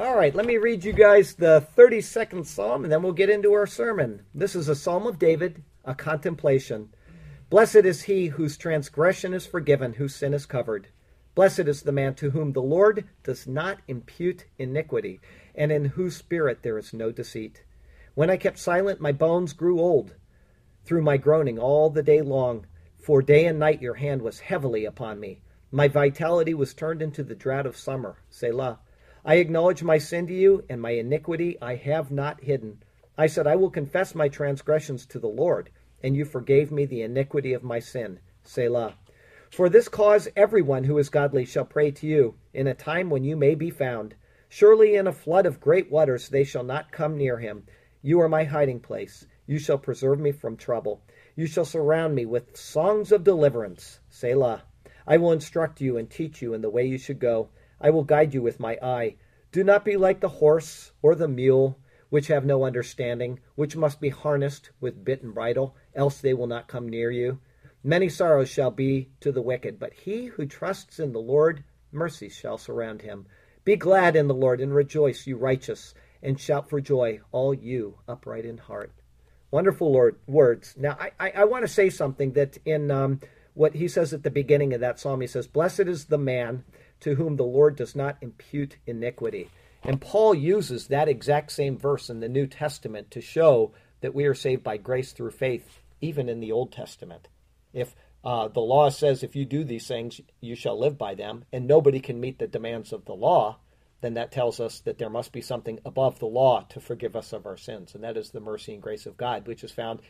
All right, let me read you guys the 32nd Psalm and then we'll get into our sermon. This is a Psalm of David, a contemplation. Blessed is he whose transgression is forgiven, whose sin is covered. Blessed is the man to whom the Lord does not impute iniquity, and in whose spirit there is no deceit. When I kept silent, my bones grew old through my groaning all the day long, for day and night your hand was heavily upon me. My vitality was turned into the drought of summer. Selah. I acknowledge my sin to you, and my iniquity I have not hidden. I said, I will confess my transgressions to the Lord, and you forgave me the iniquity of my sin. Selah. For this cause everyone who is godly shall pray to you, in a time when you may be found. Surely in a flood of great waters they shall not come near him. You are my hiding place. You shall preserve me from trouble. You shall surround me with songs of deliverance. Selah. I will instruct you and teach you in the way you should go. I will guide you with my eye. Do not be like the horse or the mule, which have no understanding, which must be harnessed with bit and bridle, else they will not come near you. Many sorrows shall be to the wicked, but he who trusts in the Lord, mercy shall surround him. Be glad in the Lord and rejoice, you righteous, and shout for joy, all you upright in heart. Wonderful Lord words. Now, I, I, I want to say something that in um, what he says at the beginning of that psalm, he says, Blessed is the man to whom the Lord does not impute iniquity. And Paul uses that exact same verse in the New Testament to show that we are saved by grace through faith, even in the Old Testament. If uh, the law says if you do these things, you shall live by them, and nobody can meet the demands of the law, then that tells us that there must be something above the law to forgive us of our sins, and that is the mercy and grace of God, which is found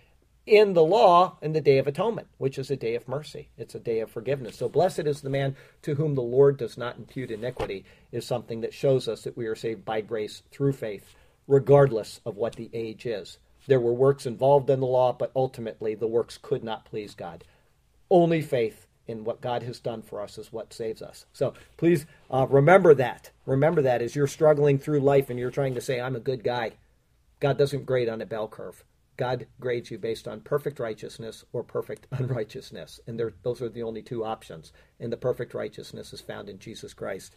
in the law in the day of atonement, which is a day of mercy. It's a day of forgiveness. So blessed is the man to whom the Lord does not impute iniquity, is something that shows us that we are saved by grace through faith, regardless of what the age is. There were works involved in the law, but ultimately the works could not please God. Only faith in what God has done for us is what saves us. So please uh, remember that. Remember that as you're struggling through life and you're trying to say, I'm a good guy. God doesn't grade on a bell curve. God grades you based on perfect righteousness or perfect unrighteousness. And those are the only two options. And the perfect righteousness is found in Jesus Christ.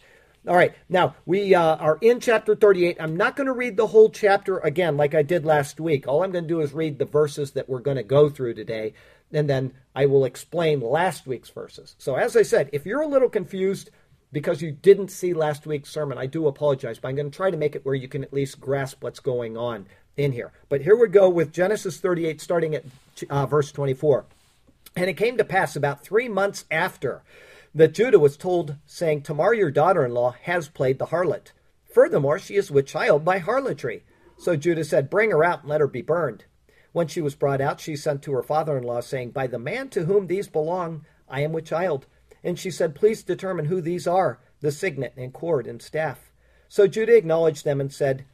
All right, now we uh, are in chapter 38. I'm not going to read the whole chapter again like I did last week. All I'm going to do is read the verses that we're going to go through today, and then I will explain last week's verses. So, as I said, if you're a little confused because you didn't see last week's sermon, I do apologize, but I'm going to try to make it where you can at least grasp what's going on in here. But here we go with Genesis 38, starting at uh, verse 24. And it came to pass about three months after that Judah was told, saying, Tamar, your daughter in law, has played the harlot. Furthermore, she is with child by harlotry. So Judah said, Bring her out and let her be burned. When she was brought out, she sent to her father in law, saying, By the man to whom these belong, I am with child. And she said, Please determine who these are, the signet and cord and staff. So Judah acknowledged them and said,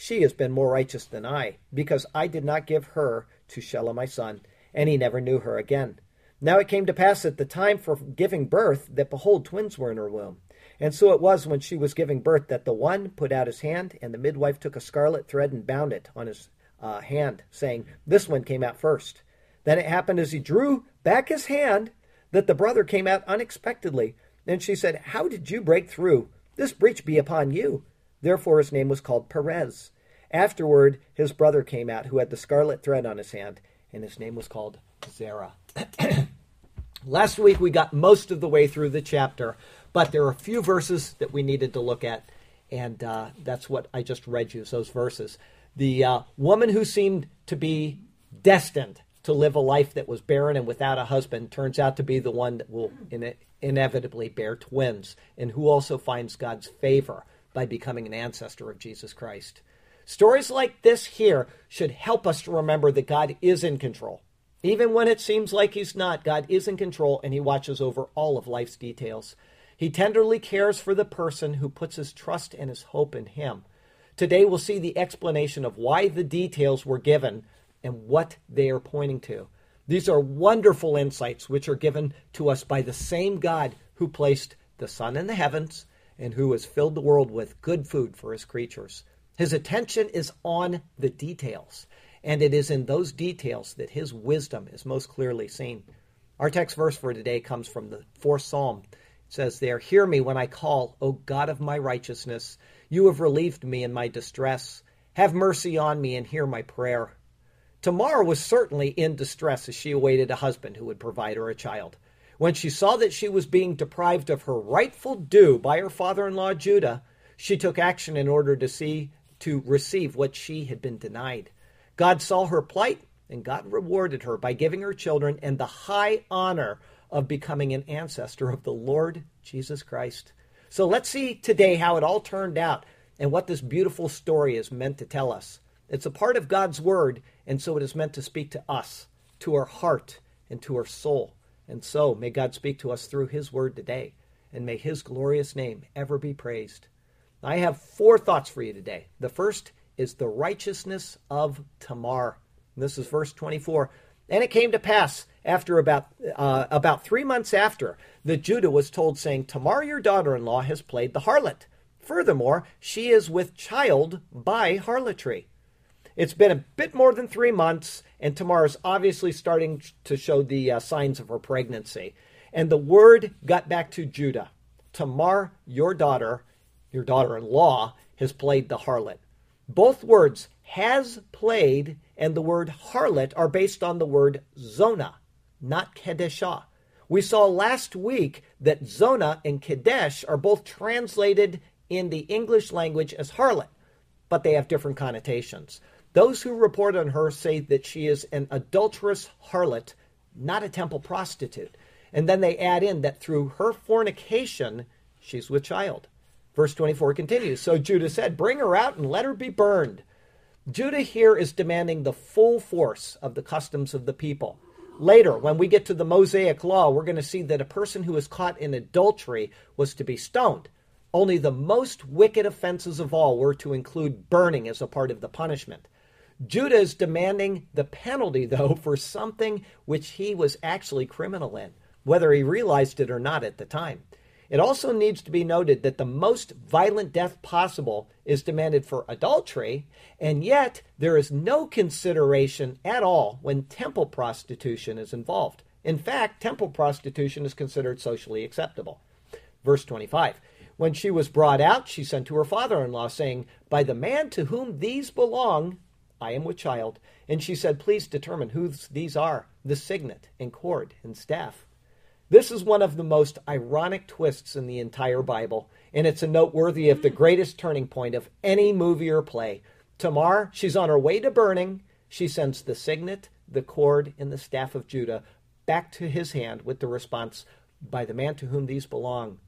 she has been more righteous than I, because I did not give her to Shelah my son, and he never knew her again. Now it came to pass at the time for giving birth that behold, twins were in her womb. And so it was when she was giving birth that the one put out his hand, and the midwife took a scarlet thread and bound it on his uh, hand, saying, This one came out first. Then it happened as he drew back his hand that the brother came out unexpectedly. And she said, How did you break through? This breach be upon you. Therefore his name was called Perez. Afterward, his brother came out, who had the scarlet thread on his hand, and his name was called Zerah. Last week we got most of the way through the chapter, but there are a few verses that we needed to look at, and uh, that's what I just read you, those verses. The uh, woman who seemed to be destined to live a life that was barren and without a husband turns out to be the one that will in- inevitably bear twins, and who also finds God's favor by becoming an ancestor of Jesus Christ. Stories like this here should help us to remember that God is in control. Even when it seems like He's not, God is in control and He watches over all of life's details. He tenderly cares for the person who puts his trust and his hope in Him. Today we'll see the explanation of why the details were given and what they are pointing to. These are wonderful insights which are given to us by the same God who placed the sun in the heavens and who has filled the world with good food for his creatures. His attention is on the details, and it is in those details that his wisdom is most clearly seen. Our text verse for today comes from the fourth psalm. It says there, Hear me when I call, O God of my righteousness. You have relieved me in my distress. Have mercy on me and hear my prayer. Tamar was certainly in distress as she awaited a husband who would provide her a child. When she saw that she was being deprived of her rightful due by her father in law Judah, she took action in order to see to receive what she had been denied. God saw her plight and God rewarded her by giving her children and the high honor of becoming an ancestor of the Lord Jesus Christ. So let's see today how it all turned out and what this beautiful story is meant to tell us. It's a part of God's word, and so it is meant to speak to us, to our heart, and to our soul. And so may God speak to us through his word today, and may his glorious name ever be praised. I have four thoughts for you today. The first is the righteousness of Tamar. This is verse 24. And it came to pass after about uh, about three months after that Judah was told, saying, Tamar, your daughter-in-law, has played the harlot. Furthermore, she is with child by harlotry. It's been a bit more than three months, and Tamar is obviously starting to show the uh, signs of her pregnancy. And the word got back to Judah Tamar, your daughter, your daughter in law, has played the harlot. Both words, has played, and the word harlot are based on the word zona, not kedeshah. We saw last week that zona and kadesh are both translated in the English language as harlot, but they have different connotations. Those who report on her say that she is an adulterous harlot, not a temple prostitute. And then they add in that through her fornication, she's with child. Verse 24 continues So Judah said, Bring her out and let her be burned. Judah here is demanding the full force of the customs of the people. Later, when we get to the Mosaic Law, we're going to see that a person who is caught in adultery was to be stoned. Only the most wicked offenses of all were to include burning as a part of the punishment. Judah is demanding the penalty, though, for something which he was actually criminal in, whether he realized it or not at the time. It also needs to be noted that the most violent death possible is demanded for adultery, and yet there is no consideration at all when temple prostitution is involved. In fact, temple prostitution is considered socially acceptable. Verse 25 When she was brought out, she sent to her father in law, saying, By the man to whom these belong, I am with child. And she said, Please determine who these are the signet and cord and staff. This is one of the most ironic twists in the entire Bible, and it's a noteworthy of the greatest turning point of any movie or play. Tamar, she's on her way to burning. She sends the signet, the cord, and the staff of Judah back to his hand with the response, By the man to whom these belong,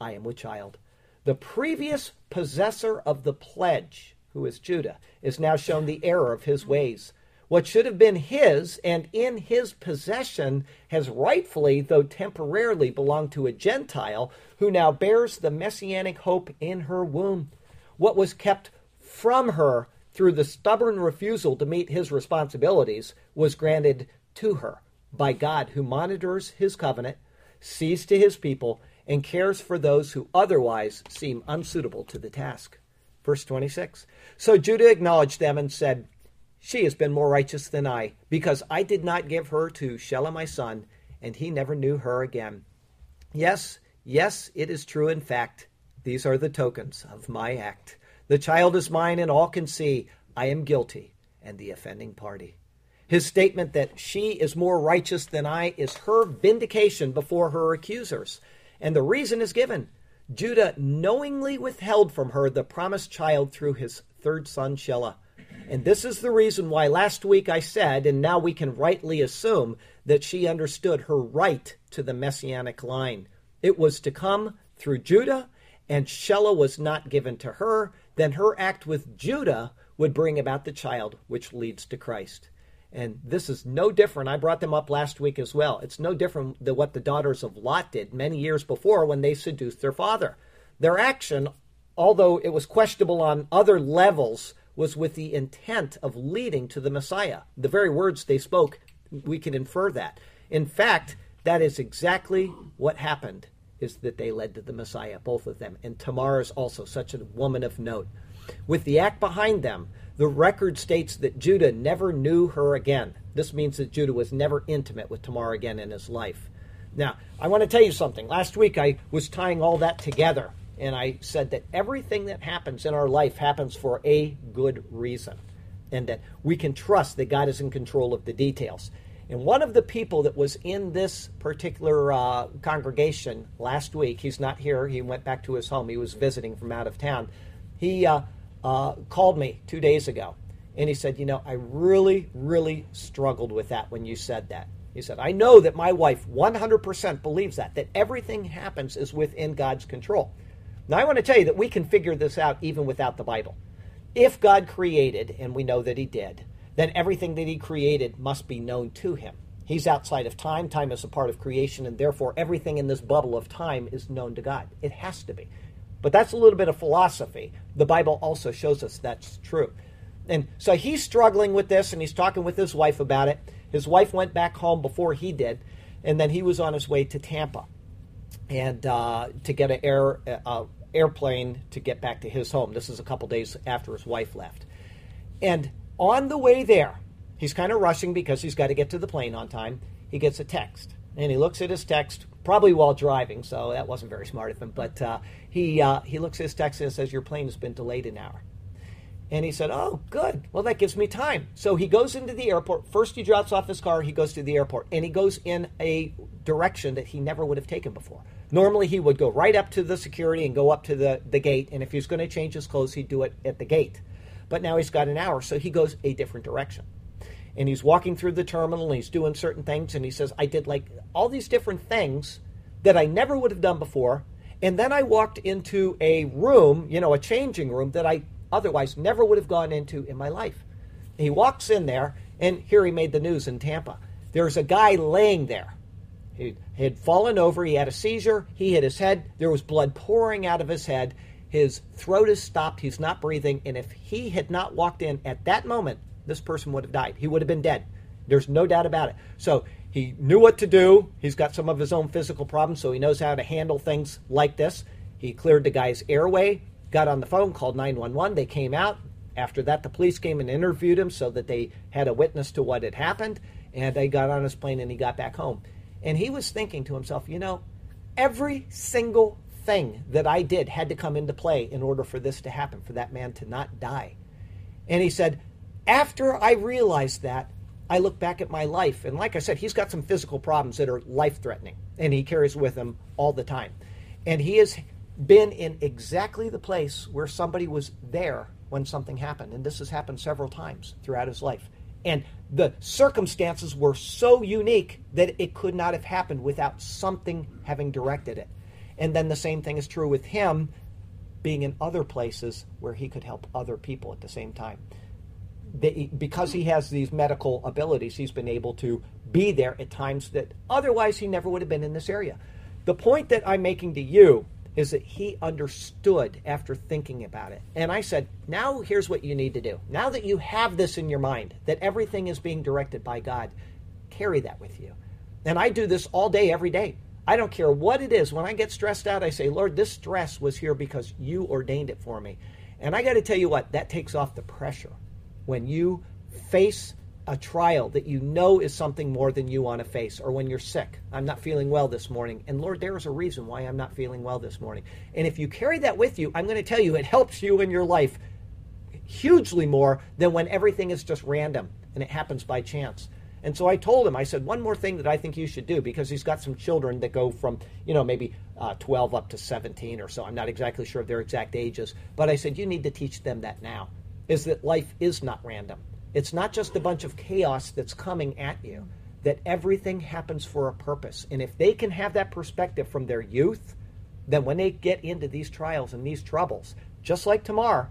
I am with child. The previous possessor of the pledge who is Judah, is now shown the error of his ways. What should have been his and in his possession has rightfully, though temporarily, belonged to a Gentile who now bears the messianic hope in her womb. What was kept from her through the stubborn refusal to meet his responsibilities was granted to her by God, who monitors his covenant, sees to his people, and cares for those who otherwise seem unsuitable to the task. Verse 26. So Judah acknowledged them and said, She has been more righteous than I, because I did not give her to Shelah my son, and he never knew her again. Yes, yes, it is true in fact. These are the tokens of my act. The child is mine, and all can see I am guilty and the offending party. His statement that she is more righteous than I is her vindication before her accusers. And the reason is given Judah knowingly withheld from her the promised child through his third son, Shelah. And this is the reason why last week I said, and now we can rightly assume, that she understood her right to the messianic line. It was to come through Judah, and Shelah was not given to her. Then her act with Judah would bring about the child, which leads to Christ. And this is no different. I brought them up last week as well. It's no different than what the daughters of Lot did many years before when they seduced their father. Their action, although it was questionable on other levels, was with the intent of leading to the Messiah. The very words they spoke, we can infer that. In fact, that is exactly what happened is that they led to the Messiah, both of them. And Tamar is also such a woman of note. With the act behind them, the record states that Judah never knew her again. This means that Judah was never intimate with Tamar again in his life. Now, I want to tell you something. Last week I was tying all that together, and I said that everything that happens in our life happens for a good reason, and that we can trust that God is in control of the details. And one of the people that was in this particular uh, congregation last week, he's not here, he went back to his home, he was visiting from out of town. He uh, uh, called me two days ago and he said, You know, I really, really struggled with that when you said that. He said, I know that my wife 100% believes that, that everything happens is within God's control. Now, I want to tell you that we can figure this out even without the Bible. If God created, and we know that He did, then everything that He created must be known to Him. He's outside of time. Time is a part of creation, and therefore everything in this bubble of time is known to God. It has to be. But that's a little bit of philosophy. The Bible also shows us that's true. And so he's struggling with this, and he's talking with his wife about it. His wife went back home before he did, and then he was on his way to Tampa, and uh, to get an air uh, airplane to get back to his home. This is a couple days after his wife left, and on the way there, he's kind of rushing because he's got to get to the plane on time. He gets a text, and he looks at his text probably while driving, so that wasn't very smart of him. But uh, he uh, he looks at his text and says, "Your plane has been delayed an hour." And he said, Oh, good. Well, that gives me time. So he goes into the airport. First, he drops off his car. He goes to the airport and he goes in a direction that he never would have taken before. Normally, he would go right up to the security and go up to the, the gate. And if he was going to change his clothes, he'd do it at the gate. But now he's got an hour, so he goes a different direction. And he's walking through the terminal and he's doing certain things. And he says, I did like all these different things that I never would have done before. And then I walked into a room, you know, a changing room that I otherwise never would have gone into in my life. He walks in there, and here he made the news in Tampa. There's a guy laying there. He had fallen over. He had a seizure. He hit his head. There was blood pouring out of his head. His throat is stopped. He's not breathing. And if he had not walked in at that moment, this person would have died. He would have been dead. There's no doubt about it. So he knew what to do. He's got some of his own physical problems, so he knows how to handle things like this. He cleared the guy's airway got on the phone, called 911. They came out. After that, the police came and interviewed him so that they had a witness to what had happened. And they got on his plane and he got back home. And he was thinking to himself, you know, every single thing that I did had to come into play in order for this to happen, for that man to not die. And he said, after I realized that, I look back at my life. And like I said, he's got some physical problems that are life threatening, and he carries with him all the time. And he has been in exactly the place where somebody was there when something happened. And this has happened several times throughout his life. And the circumstances were so unique that it could not have happened without something having directed it. And then the same thing is true with him being in other places where he could help other people at the same time. Because he has these medical abilities, he's been able to be there at times that otherwise he never would have been in this area. The point that I'm making to you is that he understood after thinking about it. And I said, now here's what you need to do. Now that you have this in your mind, that everything is being directed by God, carry that with you. And I do this all day, every day. I don't care what it is. When I get stressed out, I say, Lord, this stress was here because you ordained it for me. And I got to tell you what, that takes off the pressure. When you face a trial that you know is something more than you want to face, or when you're sick. I'm not feeling well this morning. And Lord, there is a reason why I'm not feeling well this morning. And if you carry that with you, I'm going to tell you it helps you in your life hugely more than when everything is just random and it happens by chance. And so I told him, I said, one more thing that I think you should do because he's got some children that go from, you know, maybe uh, 12 up to 17 or so. I'm not exactly sure of their exact ages. But I said, you need to teach them that now, is that life is not random it's not just a bunch of chaos that's coming at you, that everything happens for a purpose. And if they can have that perspective from their youth, then when they get into these trials and these troubles, just like Tamar,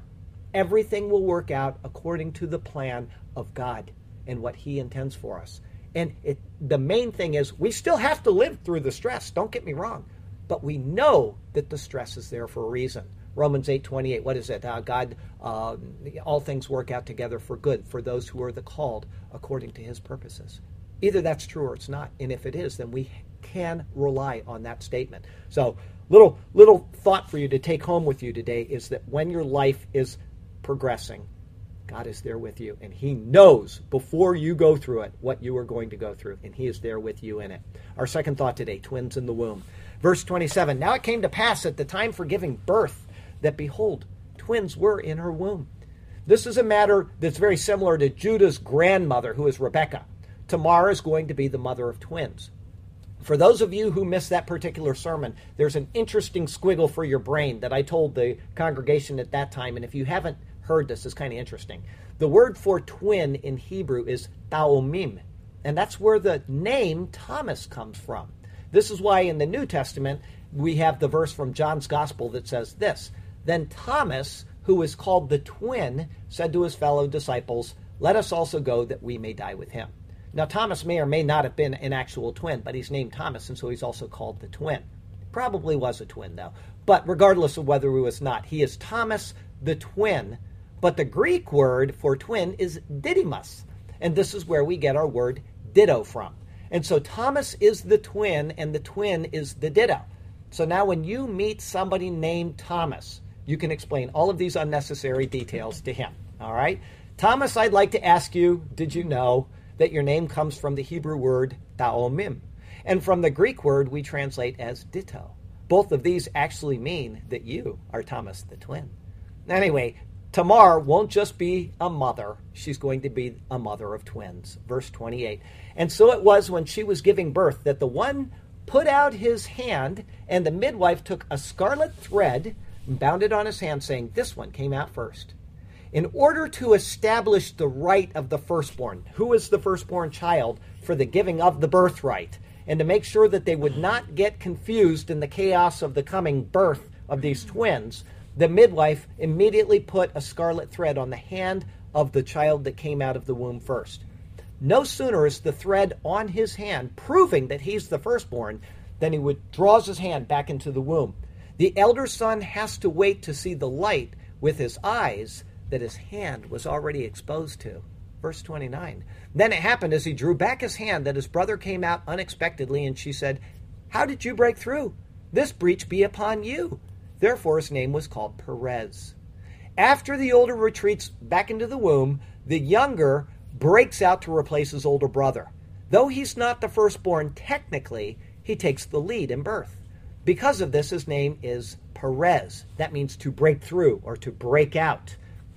everything will work out according to the plan of God and what He intends for us. And it, the main thing is we still have to live through the stress, don't get me wrong, but we know that the stress is there for a reason. Romans 8:28. what is it? Uh, God, uh, all things work out together for good for those who are the called according to his purposes. Either that's true or it's not. And if it is, then we can rely on that statement. So, little little thought for you to take home with you today is that when your life is progressing, God is there with you, and He knows before you go through it what you are going to go through, and He is there with you in it. Our second thought today twins in the womb. Verse 27 Now it came to pass at the time for giving birth that, behold, twins were in her womb. This is a matter that's very similar to Judah's grandmother, who is Rebecca. Tamar is going to be the mother of twins. For those of you who missed that particular sermon, there's an interesting squiggle for your brain that I told the congregation at that time. And if you haven't heard this, it's kind of interesting. The word for twin in Hebrew is taomim, and that's where the name Thomas comes from. This is why in the New Testament we have the verse from John's Gospel that says this Then Thomas, who is called the twin, said to his fellow disciples, Let us also go that we may die with him. Now, Thomas may or may not have been an actual twin, but he's named Thomas, and so he's also called the twin. Probably was a twin, though. But regardless of whether he was not, he is Thomas the twin. But the Greek word for twin is didymus, and this is where we get our word ditto from. And so Thomas is the twin, and the twin is the ditto. So now when you meet somebody named Thomas, you can explain all of these unnecessary details to him. All right? Thomas, I'd like to ask you did you know that your name comes from the Hebrew word taomim, and from the Greek word we translate as ditto. Both of these actually mean that you are Thomas the twin. Anyway, Tamar won't just be a mother, she's going to be a mother of twins. Verse 28. And so it was when she was giving birth that the one put out his hand, and the midwife took a scarlet thread and bound it on his hand, saying, This one came out first in order to establish the right of the firstborn, who is the firstborn child, for the giving of the birthright, and to make sure that they would not get confused in the chaos of the coming birth of these twins, the midwife immediately put a scarlet thread on the hand of the child that came out of the womb first. No sooner is the thread on his hand, proving that he's the firstborn, than he withdraws his hand back into the womb. The elder son has to wait to see the light with his eyes that his hand was already exposed to. Verse 29. Then it happened as he drew back his hand that his brother came out unexpectedly, and she said, How did you break through? This breach be upon you. Therefore his name was called Perez. After the older retreats back into the womb, the younger breaks out to replace his older brother. Though he's not the firstborn technically, he takes the lead in birth. Because of this, his name is Perez. That means to break through or to break out.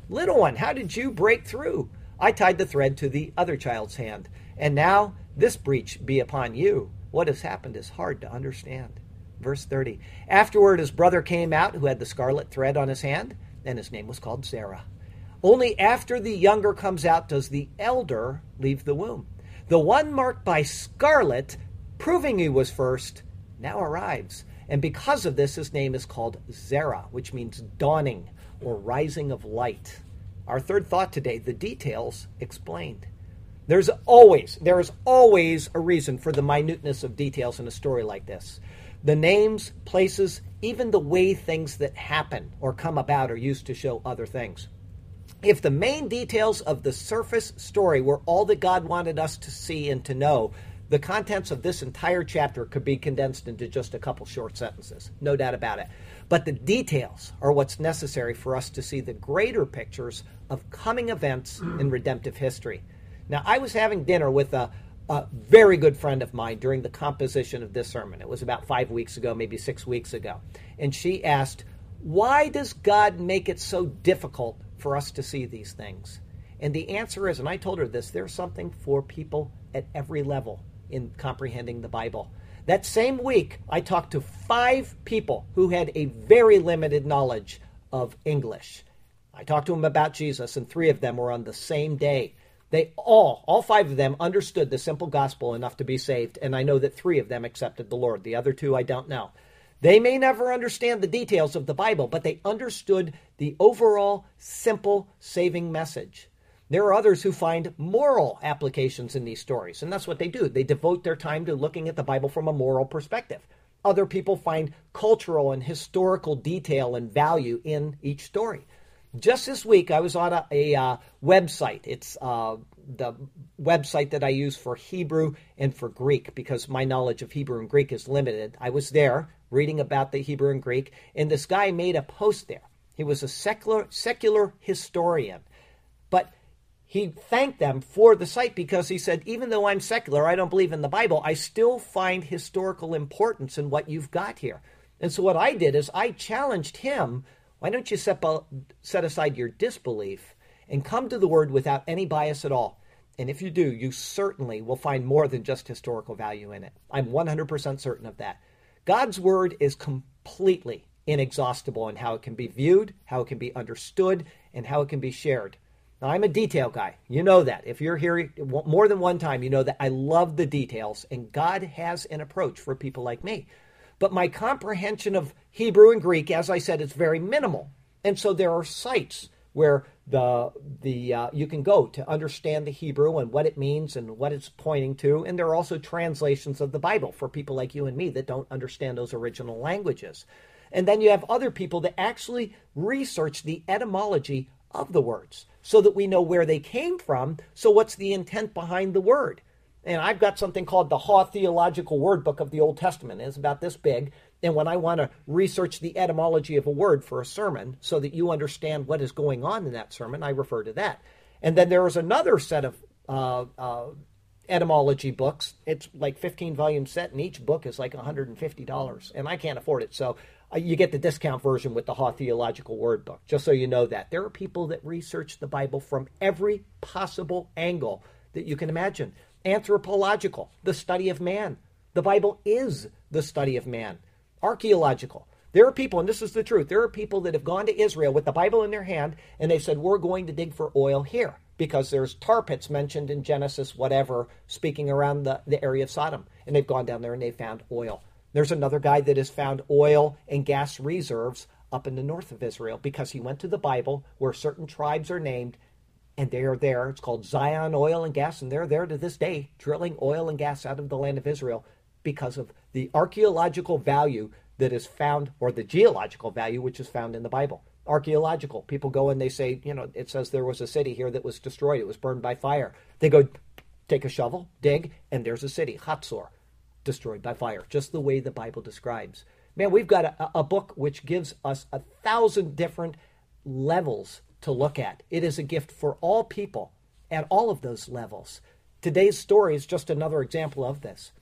Little one, how did you break through? I tied the thread to the other child's hand, and now this breach be upon you. What has happened is hard to understand. Verse 30. Afterward, his brother came out who had the scarlet thread on his hand, and his name was called Zerah. Only after the younger comes out does the elder leave the womb. The one marked by scarlet, proving he was first, now arrives. And because of this, his name is called Zerah, which means dawning or rising of light. Our third thought today the details explained. There's always, there is always a reason for the minuteness of details in a story like this. The names, places, even the way things that happen or come about are used to show other things. If the main details of the surface story were all that God wanted us to see and to know, the contents of this entire chapter could be condensed into just a couple short sentences. No doubt about it. But the details are what's necessary for us to see the greater pictures of coming events in redemptive history. Now, I was having dinner with a, a very good friend of mine during the composition of this sermon. It was about five weeks ago, maybe six weeks ago. And she asked, Why does God make it so difficult for us to see these things? And the answer is, and I told her this, there's something for people at every level in comprehending the Bible. That same week, I talked to five people who had a very limited knowledge of English. I talked to them about Jesus, and three of them were on the same day. They all, all five of them, understood the simple gospel enough to be saved, and I know that three of them accepted the Lord. The other two, I don't know. They may never understand the details of the Bible, but they understood the overall simple saving message. There are others who find moral applications in these stories, and that's what they do. They devote their time to looking at the Bible from a moral perspective. Other people find cultural and historical detail and value in each story. Just this week, I was on a, a uh, website. It's uh, the website that I use for Hebrew and for Greek because my knowledge of Hebrew and Greek is limited. I was there reading about the Hebrew and Greek, and this guy made a post there. He was a secular, secular historian, he thanked them for the site because he said, even though I'm secular, I don't believe in the Bible, I still find historical importance in what you've got here. And so what I did is I challenged him, why don't you set, set aside your disbelief and come to the word without any bias at all? And if you do, you certainly will find more than just historical value in it. I'm 100% certain of that. God's word is completely inexhaustible in how it can be viewed, how it can be understood, and how it can be shared. Now, I'm a detail guy. You know that. If you're here more than one time, you know that I love the details, and God has an approach for people like me. But my comprehension of Hebrew and Greek, as I said, is very minimal. And so there are sites where the the uh, you can go to understand the Hebrew and what it means and what it's pointing to. And there are also translations of the Bible for people like you and me that don't understand those original languages. And then you have other people that actually research the etymology of the words so that we know where they came from. So, what's the intent behind the word? And I've got something called the Haw Theological Word Book of the Old Testament. It's about this big. And when I want to research the etymology of a word for a sermon so that you understand what is going on in that sermon, I refer to that. And then there is another set of uh, uh, etymology books. It's like 15 volume set, and each book is like $150. And I can't afford it. So Uh, you get the discount version with the Haw Theological Word Book, just so you know that. There are people that research the Bible from every possible angle that you can imagine. Anthropological, the study of man. The Bible is the study of man. Archaeological. There are people, and this is the truth, there are people that have gone to Israel with the Bible in their hand and they said, We're going to dig for oil here because there's tar pits mentioned in Genesis, whatever, speaking around the, the area of Sodom. And they've gone down there and they've found oil. There's another guy that has found oil and gas reserves up in the north of Israel because he went to the Bible where certain tribes are named and they are there. It's called Zion Oil and Gas, and they're there to this day drilling oil and gas out of the land of Israel because of the archaeological value that is found, or the geological value which is found in the Bible. Archaeological. People go and they say, you know, it says there was a city here that was destroyed, it was burned by fire. They go take a shovel, dig, and there's a city, Hatzor destroyed by fire, just the way the Bible describes. Man, we've got a, a book which gives us a thousand different levels to look at. It is a gift for all people at all of those levels. Today's story is just another example of this.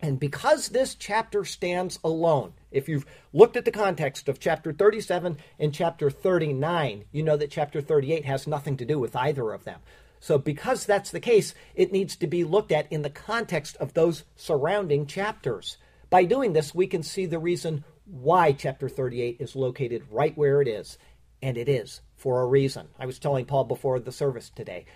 And because this chapter stands alone, if you've looked at the context of chapter 37 and chapter 39, you know that chapter 38 has nothing to do with either of them. So, because that's the case, it needs to be looked at in the context of those surrounding chapters. By doing this, we can see the reason why chapter 38 is located right where it is. And it is for a reason. I was telling Paul before the service today.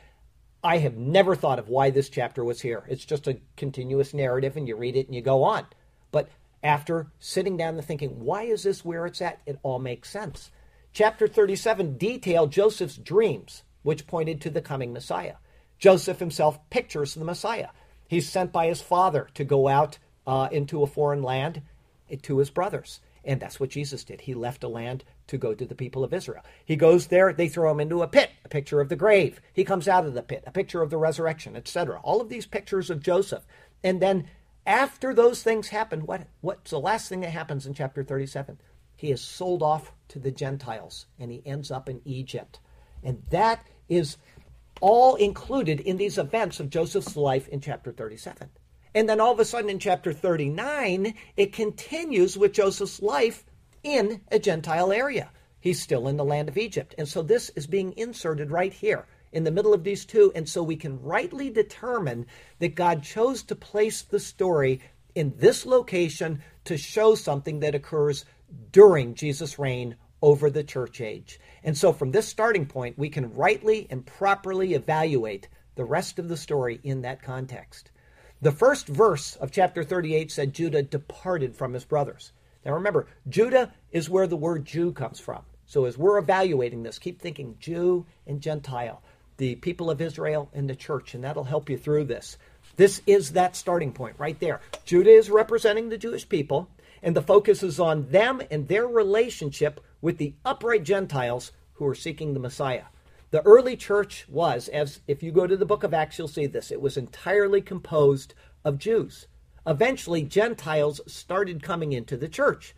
I have never thought of why this chapter was here. It's just a continuous narrative, and you read it and you go on. But after sitting down and thinking, why is this where it's at? It all makes sense. Chapter 37 detailed Joseph's dreams which pointed to the coming Messiah. Joseph himself pictures the Messiah. He's sent by his father to go out uh, into a foreign land eh, to his brothers. And that's what Jesus did. He left a land to go to the people of Israel. He goes there, they throw him into a pit, a picture of the grave. He comes out of the pit, a picture of the resurrection, etc. All of these pictures of Joseph. And then after those things happen, what, what's the last thing that happens in chapter 37? He is sold off to the Gentiles and he ends up in Egypt. And that is all included in these events of Joseph's life in chapter 37. And then all of a sudden in chapter 39, it continues with Joseph's life in a Gentile area. He's still in the land of Egypt. And so this is being inserted right here in the middle of these two. And so we can rightly determine that God chose to place the story in this location to show something that occurs during Jesus' reign over the church age. And so, from this starting point, we can rightly and properly evaluate the rest of the story in that context. The first verse of chapter 38 said Judah departed from his brothers. Now remember, Judah is where the word Jew comes from. So as we're evaluating this, keep thinking Jew and Gentile, the people of Israel and the church, and that'll help you through this. This is that starting point right there. Judah is representing the Jewish people, and the focus is on them and their relationship with the upright Gentiles who are seeking the Messiah. The early church was, as if you go to the book of Acts, you'll see this, it was entirely composed of Jews. Eventually, Gentiles started coming into the church.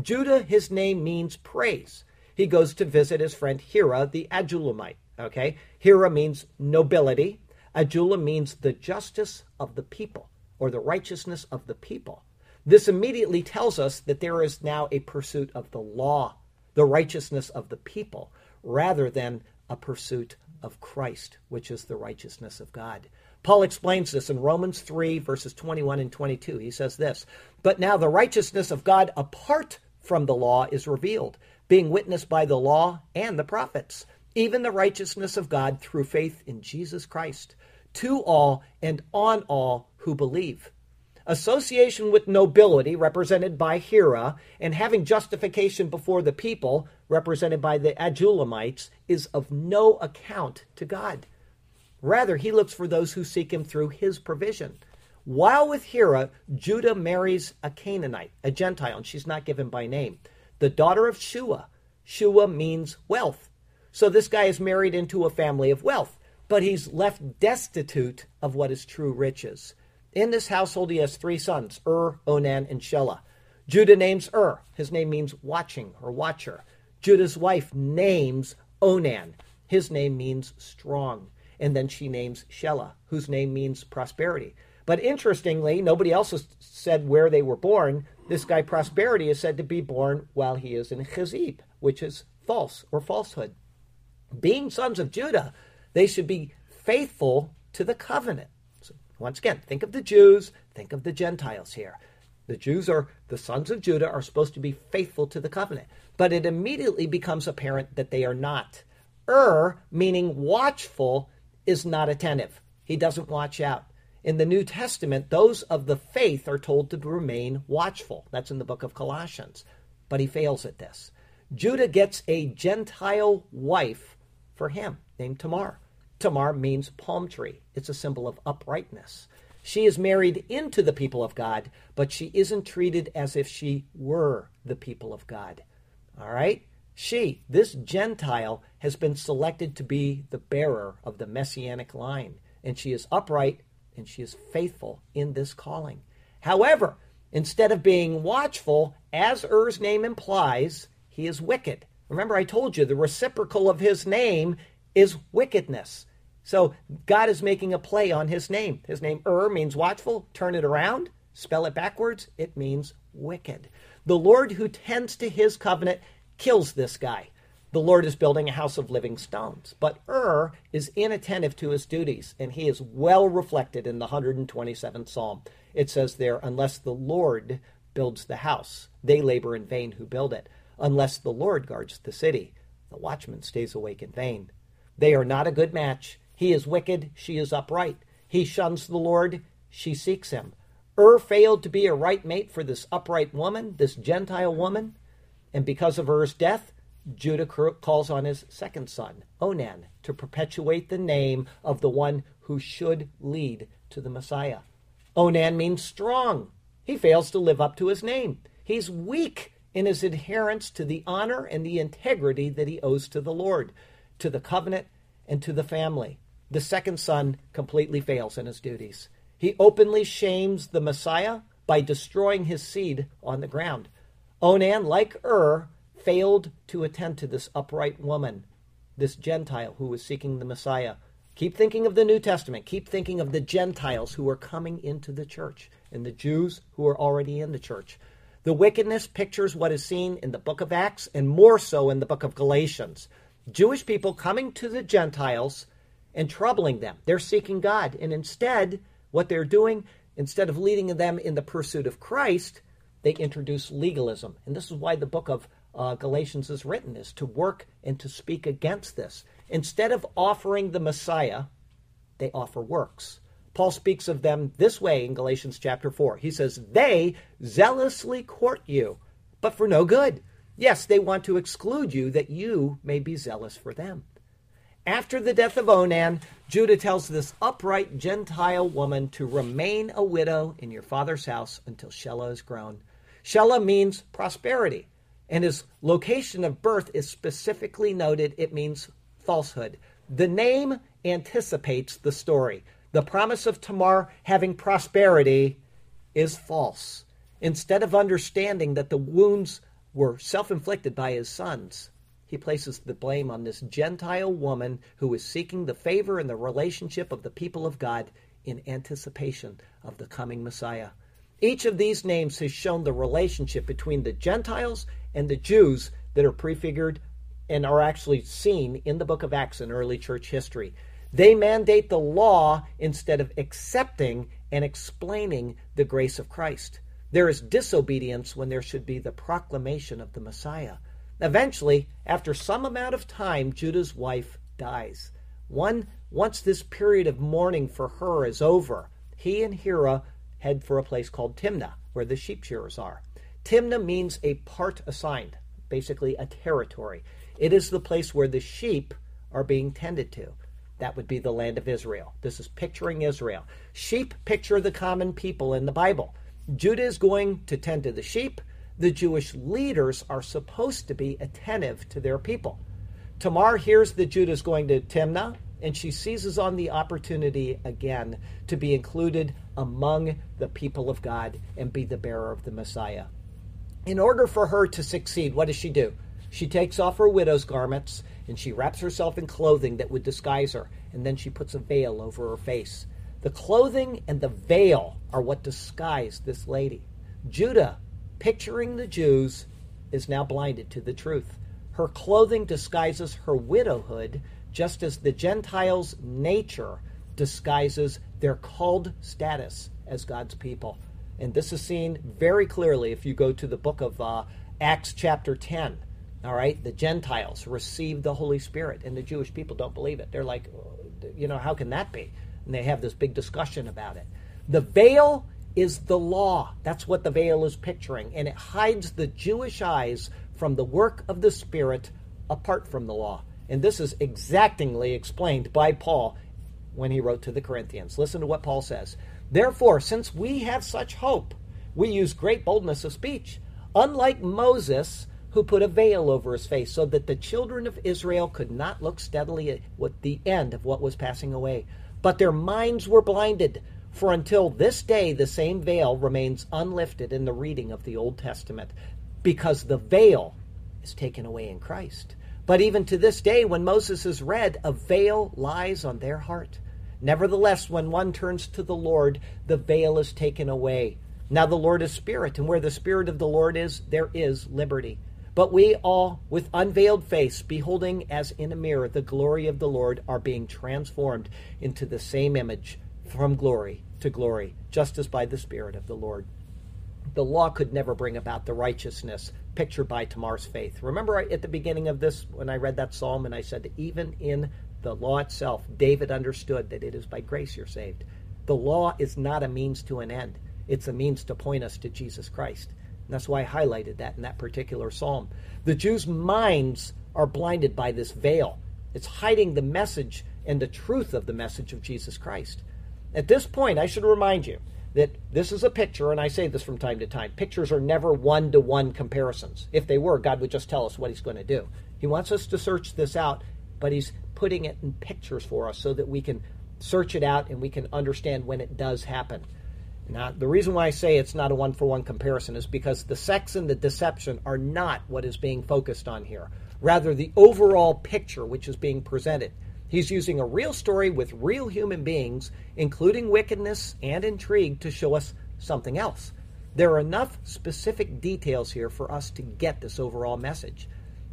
Judah, his name means praise. He goes to visit his friend Hira the Adullamite. Okay? Hira means nobility. Adullam means the justice of the people or the righteousness of the people. This immediately tells us that there is now a pursuit of the law, the righteousness of the people, rather than a pursuit of Christ, which is the righteousness of God. Paul explains this in Romans 3, verses 21 and 22. He says this But now the righteousness of God apart from the law is revealed, being witnessed by the law and the prophets, even the righteousness of God through faith in Jesus Christ, to all and on all who believe. Association with nobility, represented by Hira, and having justification before the people, represented by the Adullamites, is of no account to God. Rather, he looks for those who seek him through his provision. While with Hira, Judah marries a Canaanite, a Gentile, and she's not given by name, the daughter of Shua. Shua means wealth. So this guy is married into a family of wealth, but he's left destitute of what is true riches. In this household, he has three sons Ur, Onan, and Shelah. Judah names Ur. His name means watching or watcher. Judah's wife names Onan. His name means strong. And then she names Shelah, whose name means prosperity. But interestingly, nobody else has said where they were born. This guy, Prosperity, is said to be born while he is in Chezib, which is false or falsehood. Being sons of Judah, they should be faithful to the covenant. Once again, think of the Jews, think of the Gentiles here. The Jews are the sons of Judah are supposed to be faithful to the covenant, but it immediately becomes apparent that they are not. Ur, meaning watchful, is not attentive. He doesn't watch out. In the New Testament, those of the faith are told to remain watchful. That's in the book of Colossians. But he fails at this. Judah gets a Gentile wife for him named Tamar. Tamar means palm tree, it's a symbol of uprightness. She is married into the people of God, but she isn't treated as if she were the people of God. All right? She, this Gentile, has been selected to be the bearer of the messianic line, and she is upright and she is faithful in this calling. However, instead of being watchful, as Er's name implies, he is wicked. Remember, I told you the reciprocal of his name is wickedness. So God is making a play on his name. His name Ur means watchful. Turn it around, spell it backwards, it means wicked. The Lord who tends to his covenant kills this guy. The Lord is building a house of living stones. But Ur is inattentive to his duties, and he is well reflected in the 127th Psalm. It says there, Unless the Lord builds the house, they labor in vain who build it. Unless the Lord guards the city, the watchman stays awake in vain. They are not a good match. He is wicked, she is upright. He shuns the Lord, she seeks him. Ur failed to be a right mate for this upright woman, this Gentile woman, and because of Er's death, Judah calls on his second son, Onan, to perpetuate the name of the one who should lead to the Messiah. Onan means strong. He fails to live up to his name. He's weak in his adherence to the honor and the integrity that he owes to the Lord, to the covenant, and to the family. The second son completely fails in his duties. He openly shames the Messiah by destroying his seed on the ground. Onan, like Ur, failed to attend to this upright woman, this Gentile who was seeking the Messiah. Keep thinking of the New Testament. Keep thinking of the Gentiles who are coming into the church and the Jews who are already in the church. The wickedness pictures what is seen in the book of Acts and more so in the book of Galatians. Jewish people coming to the Gentiles and troubling them. They're seeking God. And instead, what they're doing, instead of leading them in the pursuit of Christ, they introduce legalism. And this is why the book of uh, Galatians is written, is to work and to speak against this. Instead of offering the Messiah, they offer works. Paul speaks of them this way in Galatians chapter 4. He says, They zealously court you, but for no good. Yes, they want to exclude you that you may be zealous for them. After the death of Onan, Judah tells this upright Gentile woman to remain a widow in your father's house until Shelah is grown. Shelah means prosperity and his location of birth is specifically noted. It means falsehood. The name anticipates the story. The promise of Tamar having prosperity is false. Instead of understanding that the wounds were self inflicted by his sons, he places the blame on this Gentile woman who is seeking the favor and the relationship of the people of God in anticipation of the coming Messiah. Each of these names has shown the relationship between the Gentiles and the Jews that are prefigured and are actually seen in the book of Acts in early church history. They mandate the law instead of accepting and explaining the grace of Christ. There is disobedience when there should be the proclamation of the Messiah. Eventually, after some amount of time, Judah's wife dies. One, once this period of mourning for her is over, he and Hira head for a place called Timnah, where the sheep shearers are. Timnah means a part assigned, basically a territory. It is the place where the sheep are being tended to. That would be the land of Israel. This is picturing Israel. Sheep picture the common people in the Bible. Judah is going to tend to the sheep the Jewish leaders are supposed to be attentive to their people. Tamar hears that Judah is going to Timnah, and she seizes on the opportunity again to be included among the people of God and be the bearer of the Messiah. In order for her to succeed, what does she do? She takes off her widow's garments and she wraps herself in clothing that would disguise her, and then she puts a veil over her face. The clothing and the veil are what disguise this lady. Judah picturing the Jews, is now blinded to the truth. Her clothing disguises her widowhood, just as the Gentiles' nature disguises their called status as God's people. And this is seen very clearly if you go to the book of uh, Acts, chapter 10. All right, the Gentiles receive the Holy Spirit, and the Jewish people don't believe it. They're like, you know, how can that be? And they have this big discussion about it. The veil is the law. That's what the veil is picturing. And it hides the Jewish eyes from the work of the Spirit apart from the law. And this is exactingly explained by Paul when he wrote to the Corinthians. Listen to what Paul says. Therefore, since we have such hope, we use great boldness of speech. Unlike Moses, who put a veil over his face so that the children of Israel could not look steadily at what the end of what was passing away. But their minds were blinded. For until this day, the same veil remains unlifted in the reading of the Old Testament, because the veil is taken away in Christ. But even to this day, when Moses is read, a veil lies on their heart. Nevertheless, when one turns to the Lord, the veil is taken away. Now the Lord is Spirit, and where the Spirit of the Lord is, there is liberty. But we all, with unveiled face, beholding as in a mirror the glory of the Lord, are being transformed into the same image from glory to glory, just as by the Spirit of the Lord. The law could never bring about the righteousness pictured by Tamar's faith. Remember at the beginning of this, when I read that psalm, and I said, even in the law itself, David understood that it is by grace you're saved. The law is not a means to an end, it's a means to point us to Jesus Christ. And that's why I highlighted that in that particular psalm. The Jews' minds are blinded by this veil, it's hiding the message and the truth of the message of Jesus Christ. At this point, I should remind you that this is a picture, and I say this from time to time. Pictures are never one to one comparisons. If they were, God would just tell us what He's going to do. He wants us to search this out, but He's putting it in pictures for us so that we can search it out and we can understand when it does happen. Now, the reason why I say it's not a one for one comparison is because the sex and the deception are not what is being focused on here. Rather, the overall picture which is being presented. He's using a real story with real human beings, including wickedness and intrigue, to show us something else. There are enough specific details here for us to get this overall message.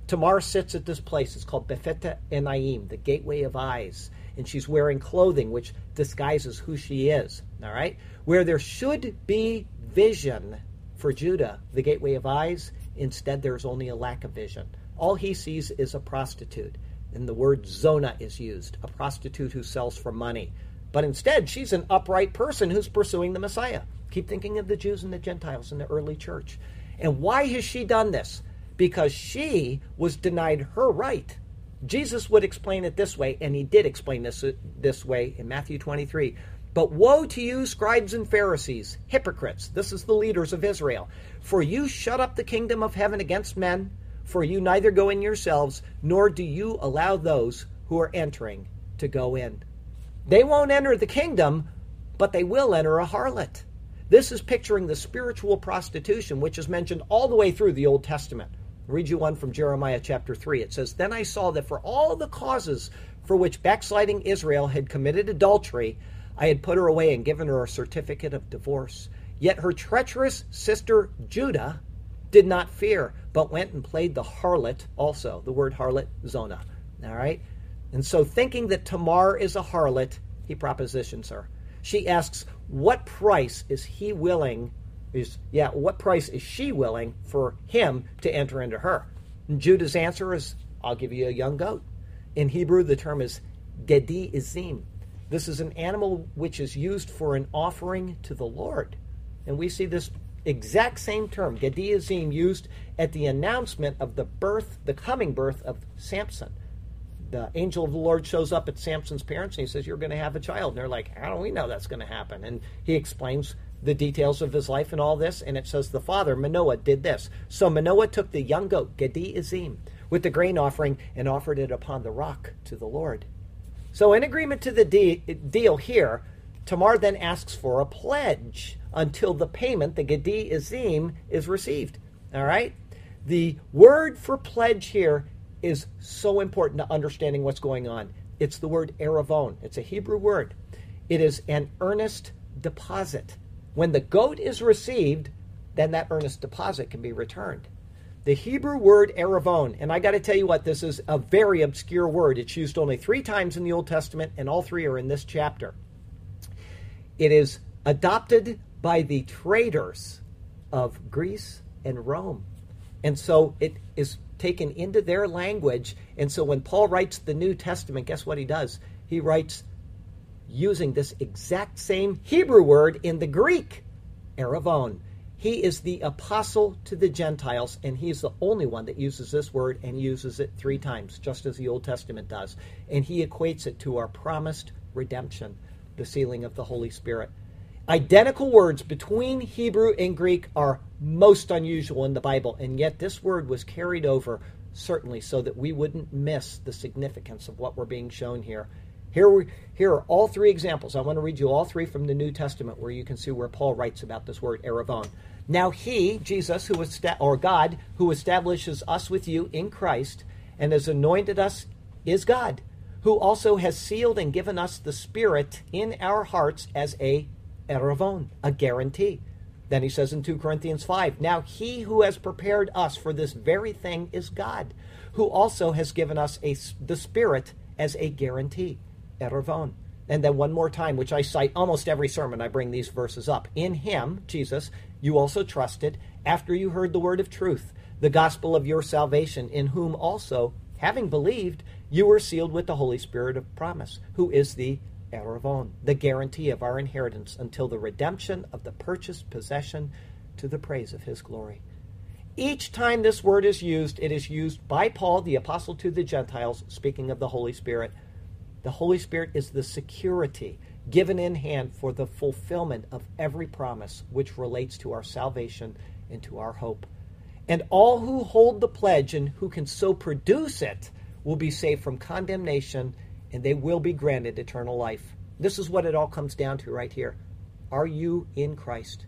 Tamar sits at this place. It's called Befeta Enayim, the gateway of eyes. And she's wearing clothing which disguises who she is. All right? Where there should be vision for Judah, the gateway of eyes, instead there's only a lack of vision. All he sees is a prostitute and the word zona is used, a prostitute who sells for money. But instead, she's an upright person who's pursuing the Messiah. Keep thinking of the Jews and the Gentiles in the early church. And why has she done this? Because she was denied her right. Jesus would explain it this way, and he did explain this this way in Matthew 23. But woe to you, scribes and Pharisees, hypocrites! This is the leaders of Israel. For you shut up the kingdom of heaven against men for you neither go in yourselves, nor do you allow those who are entering to go in. They won't enter the kingdom, but they will enter a harlot. This is picturing the spiritual prostitution, which is mentioned all the way through the Old Testament. I'll read you one from Jeremiah chapter 3. It says, Then I saw that for all the causes for which backsliding Israel had committed adultery, I had put her away and given her a certificate of divorce. Yet her treacherous sister Judah did not fear, but went and played the harlot also. The word harlot, Zona. All right? And so, thinking that Tamar is a harlot, he propositions her. She asks, What price is he willing? Is yeah, what price is she willing for him to enter into her? And Judah's answer is, I'll give you a young goat. In Hebrew, the term is gedi izim. This is an animal which is used for an offering to the Lord. And we see this exact same term, gedi izim, used at the announcement of the birth, the coming birth of Samson the angel of the Lord shows up at Samson's parents and he says, You're going to have a child. And they're like, How do we know that's going to happen? And he explains the details of his life and all this. And it says, The father, Manoah, did this. So Manoah took the young goat, Gedi Azim, with the grain offering and offered it upon the rock to the Lord. So, in agreement to the de- deal here, Tamar then asks for a pledge until the payment, the Gedi Azim, is received. All right? The word for pledge here is so important to understanding what's going on. It's the word eravon. It's a Hebrew word. It is an earnest deposit. When the goat is received, then that earnest deposit can be returned. The Hebrew word eravon, and I got to tell you what, this is a very obscure word. It's used only three times in the Old Testament, and all three are in this chapter. It is adopted by the traders of Greece and Rome. And so it is taken into their language. And so when Paul writes the New Testament, guess what he does? He writes using this exact same Hebrew word in the Greek, eravon. He is the apostle to the Gentiles, and he is the only one that uses this word and uses it three times, just as the Old Testament does. And he equates it to our promised redemption, the sealing of the Holy Spirit. Identical words between Hebrew and Greek are most unusual in the Bible, and yet this word was carried over certainly so that we wouldn't miss the significance of what we're being shown here. Here, we, here are all three examples. I want to read you all three from the New Testament where you can see where Paul writes about this word eravon. Now he, Jesus, who esta- or God, who establishes us with you in Christ and has anointed us, is God, who also has sealed and given us the Spirit in our hearts as a eravon, a guarantee. Then he says in 2 Corinthians 5, Now he who has prepared us for this very thing is God, who also has given us a, the Spirit as a guarantee, eravon. And then one more time, which I cite almost every sermon, I bring these verses up. In him, Jesus, you also trusted after you heard the word of truth, the gospel of your salvation, in whom also, having believed, you were sealed with the Holy Spirit of promise, who is the eravon, the guarantee of our inheritance until the redemption of the purchased possession to the praise of his glory. Each time this word is used, it is used by Paul, the apostle to the Gentiles, speaking of the Holy Spirit. The Holy Spirit is the security given in hand for the fulfillment of every promise which relates to our salvation and to our hope. And all who hold the pledge and who can so produce it will be saved from condemnation and they will be granted eternal life. This is what it all comes down to right here. Are you in Christ?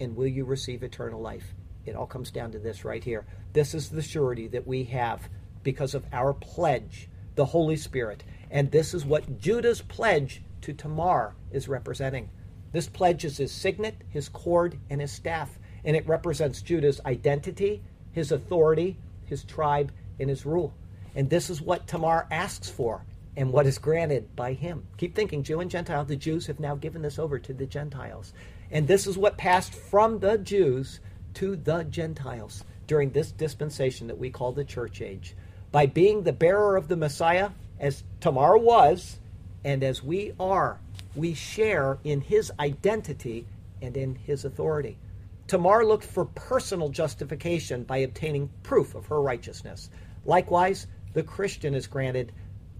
And will you receive eternal life? It all comes down to this right here. This is the surety that we have because of our pledge, the Holy Spirit. And this is what Judah's pledge to Tamar is representing. This pledge is his signet, his cord, and his staff. And it represents Judah's identity, his authority, his tribe, and his rule. And this is what Tamar asks for and what is granted by him. Keep thinking, Jew and Gentile, the Jews have now given this over to the Gentiles. And this is what passed from the Jews to the Gentiles during this dispensation that we call the church age. By being the bearer of the Messiah, as Tamar was, and as we are, we share in his identity and in his authority. Tamar looked for personal justification by obtaining proof of her righteousness. Likewise, the Christian is granted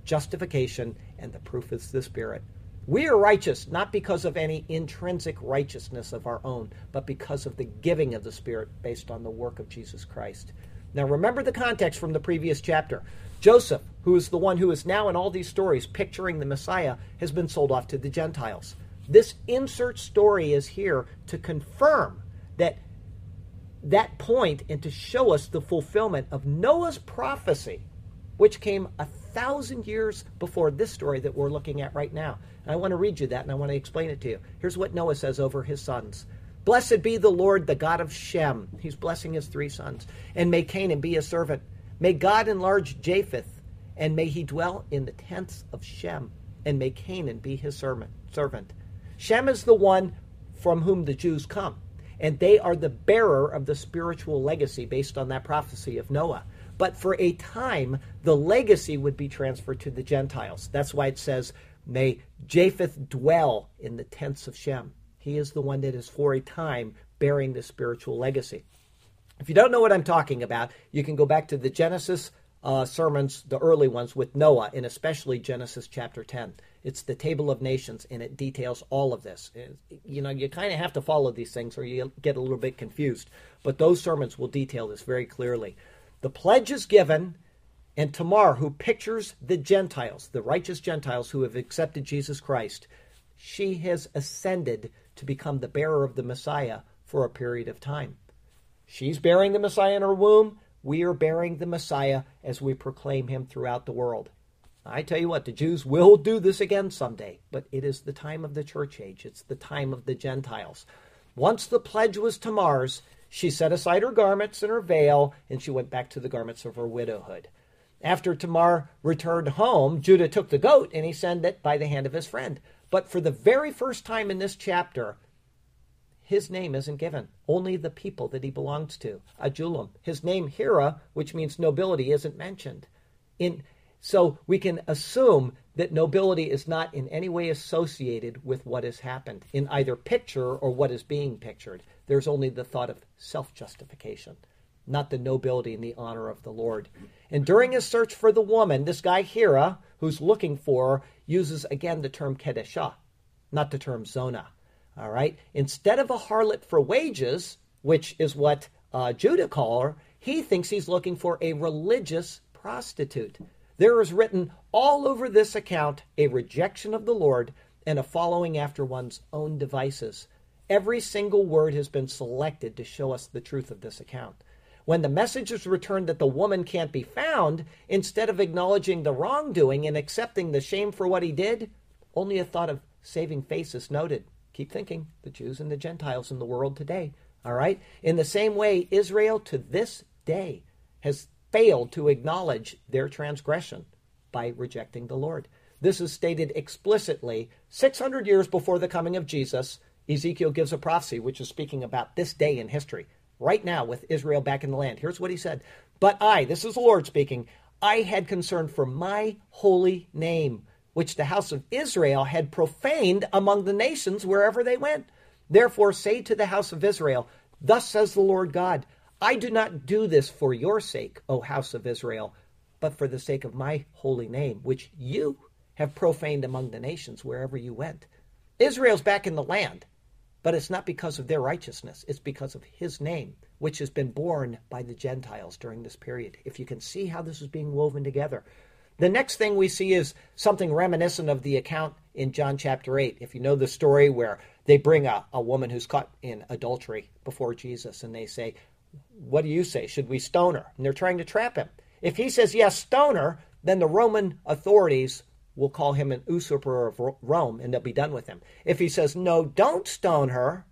justification, and the proof is the Spirit. We are righteous not because of any intrinsic righteousness of our own, but because of the giving of the Spirit based on the work of Jesus Christ. Now, remember the context from the previous chapter. Joseph, who is the one who is now in all these stories picturing the Messiah, has been sold off to the Gentiles. This insert story is here to confirm that that point and to show us the fulfillment of Noah's prophecy, which came a thousand years before this story that we're looking at right now. And I want to read you that and I want to explain it to you. Here's what Noah says over his sons. Blessed be the Lord, the God of Shem. He's blessing his three sons. And may Canaan be a servant. May God enlarge Japheth, and may he dwell in the tents of Shem, and may Canaan be his servant. Shem is the one from whom the Jews come, and they are the bearer of the spiritual legacy based on that prophecy of Noah. But for a time, the legacy would be transferred to the Gentiles. That's why it says, May Japheth dwell in the tents of Shem. He is the one that is for a time bearing the spiritual legacy. If you don't know what I'm talking about, you can go back to the Genesis uh, sermons, the early ones with Noah, and especially Genesis chapter 10. It's the table of nations, and it details all of this. You know, you kind of have to follow these things or you get a little bit confused. But those sermons will detail this very clearly. The pledge is given, and Tamar, who pictures the Gentiles, the righteous Gentiles who have accepted Jesus Christ, she has ascended to become the bearer of the Messiah for a period of time. She's bearing the Messiah in her womb. We are bearing the Messiah as we proclaim him throughout the world. I tell you what, the Jews will do this again someday, but it is the time of the church age. It's the time of the Gentiles. Once the pledge was Tamar's, she set aside her garments and her veil, and she went back to the garments of her widowhood. After Tamar returned home, Judah took the goat and he sent it by the hand of his friend. But for the very first time in this chapter, his name isn't given. Only the people that he belongs to, Adullam. His name, Hira, which means nobility, isn't mentioned. In, so we can assume that nobility is not in any way associated with what has happened in either picture or what is being pictured. There's only the thought of self justification, not the nobility and the honor of the Lord. And during his search for the woman, this guy Hira, who's looking for uses again the term kedeshah, not the term zona. All right. Instead of a harlot for wages, which is what uh, Judah call her, he thinks he's looking for a religious prostitute. There is written all over this account a rejection of the Lord and a following after one's own devices. Every single word has been selected to show us the truth of this account. When the message is returned that the woman can't be found, instead of acknowledging the wrongdoing and accepting the shame for what he did, only a thought of saving face is noted. Keep thinking, the Jews and the Gentiles in the world today. All right? In the same way, Israel to this day has failed to acknowledge their transgression by rejecting the Lord. This is stated explicitly 600 years before the coming of Jesus. Ezekiel gives a prophecy which is speaking about this day in history right now with Israel back in the land. Here's what he said But I, this is the Lord speaking, I had concern for my holy name, which the house of Israel had profaned among the nations wherever they went. Therefore, say to the house of Israel, Thus says the Lord God, I do not do this for your sake, O house of Israel, but for the sake of my holy name, which you have profaned among the nations wherever you went. Israel's back in the land. But it's not because of their righteousness, it's because of his name, which has been borne by the Gentiles during this period. If you can see how this is being woven together. The next thing we see is something reminiscent of the account in John chapter 8. If you know the story where they bring a, a woman who's caught in adultery before Jesus and they say, What do you say? Should we stone her? And they're trying to trap him. If he says, Yes, stone her, then the Roman authorities will call him an usurper of Rome and they'll be done with him. If he says, no, don't stone her,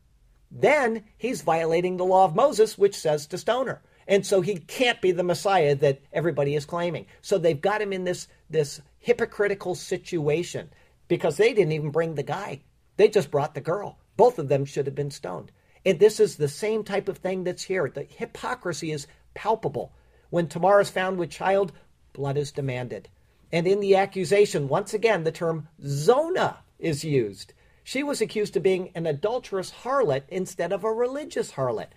then he's violating the law of Moses, which says to stone her. And so he can't be the Messiah that everybody is claiming. So they've got him in this, this hypocritical situation because they didn't even bring the guy. They just brought the girl. Both of them should have been stoned. And this is the same type of thing that's here. The hypocrisy is palpable. When Tamar is found with child, blood is demanded. And in the accusation, once again, the term zona is used. She was accused of being an adulterous harlot instead of a religious harlot.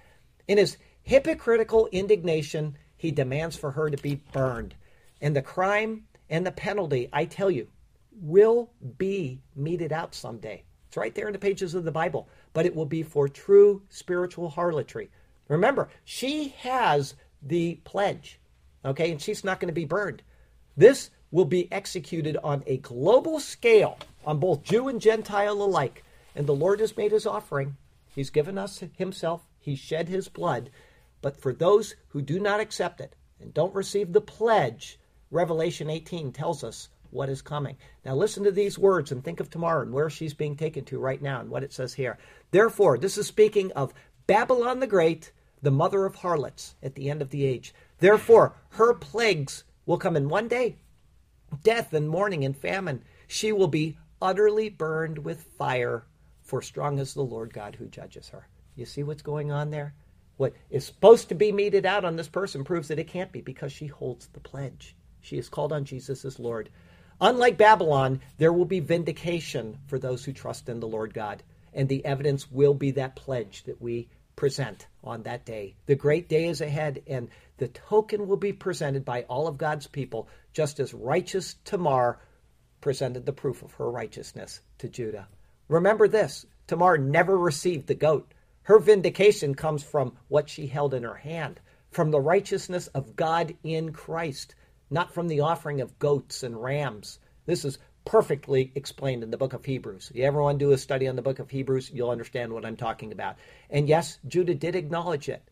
In his hypocritical indignation, he demands for her to be burned. And the crime and the penalty, I tell you, will be meted out someday. It's right there in the pages of the Bible, but it will be for true spiritual harlotry. Remember, she has the pledge, okay, and she's not going to be burned. This will be executed on a global scale on both Jew and Gentile alike. And the Lord has made his offering. He's given us himself. He shed his blood. But for those who do not accept it and don't receive the pledge, Revelation 18 tells us what is coming. Now, listen to these words and think of Tamar and where she's being taken to right now and what it says here. Therefore, this is speaking of Babylon the Great, the mother of harlots at the end of the age. Therefore, her plagues will come in one day death and mourning and famine. She will be utterly burned with fire, for strong is the Lord God who judges her. You see what's going on there? What is supposed to be meted out on this person proves that it can't be because she holds the pledge. She is called on Jesus as Lord. Unlike Babylon, there will be vindication for those who trust in the Lord God, and the evidence will be that pledge that we present on that day. The great day is ahead, and the token will be presented by all of God's people, just as righteous Tamar presented the proof of her righteousness to Judah. Remember this Tamar never received the goat. Her vindication comes from what she held in her hand, from the righteousness of God in Christ, not from the offering of goats and rams. This is perfectly explained in the book of Hebrews. If you ever want to do a study on the book of Hebrews, you'll understand what I'm talking about. And yes, Judah did acknowledge it.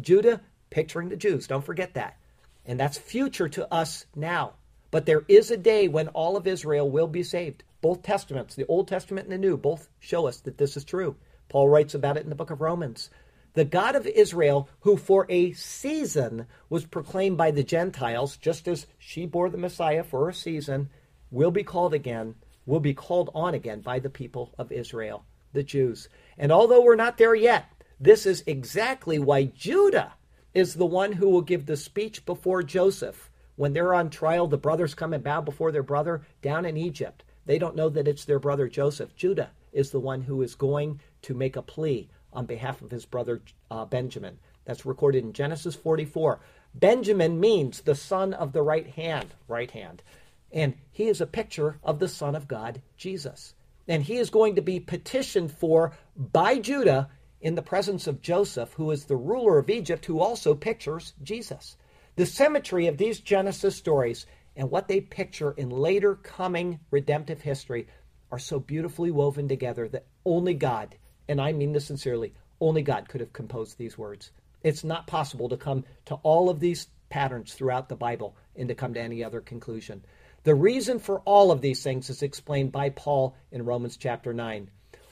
Judah picturing the Jews, don't forget that. And that's future to us now. But there is a day when all of Israel will be saved. Both testaments, the Old Testament and the New, both show us that this is true. Paul writes about it in the book of Romans. The God of Israel, who for a season was proclaimed by the Gentiles, just as she bore the Messiah for a season, will be called again, will be called on again by the people of Israel, the Jews. And although we're not there yet, this is exactly why Judah is the one who will give the speech before Joseph. When they're on trial, the brothers come and bow before their brother down in Egypt. They don't know that it's their brother Joseph. Judah is the one who is going to make a plea on behalf of his brother uh, Benjamin. That's recorded in Genesis 44. Benjamin means the son of the right hand, right hand. And he is a picture of the Son of God, Jesus. And he is going to be petitioned for by Judah in the presence of Joseph, who is the ruler of Egypt, who also pictures Jesus. The symmetry of these Genesis stories and what they picture in later coming redemptive history are so beautifully woven together that only God, and I mean this sincerely, only God could have composed these words. It's not possible to come to all of these patterns throughout the Bible and to come to any other conclusion. The reason for all of these things is explained by Paul in Romans chapter 9.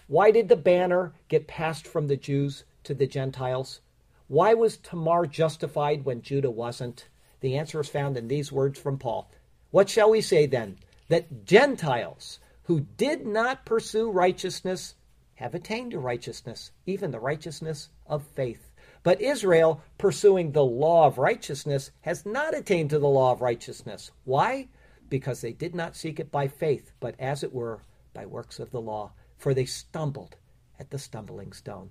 Why did the banner get passed from the Jews to the Gentiles? Why was Tamar justified when Judah wasn't? The answer is found in these words from Paul. What shall we say then? That Gentiles who did not pursue righteousness have attained to righteousness, even the righteousness of faith. But Israel, pursuing the law of righteousness, has not attained to the law of righteousness. Why? Because they did not seek it by faith, but as it were, by works of the law for they stumbled at the stumbling stone.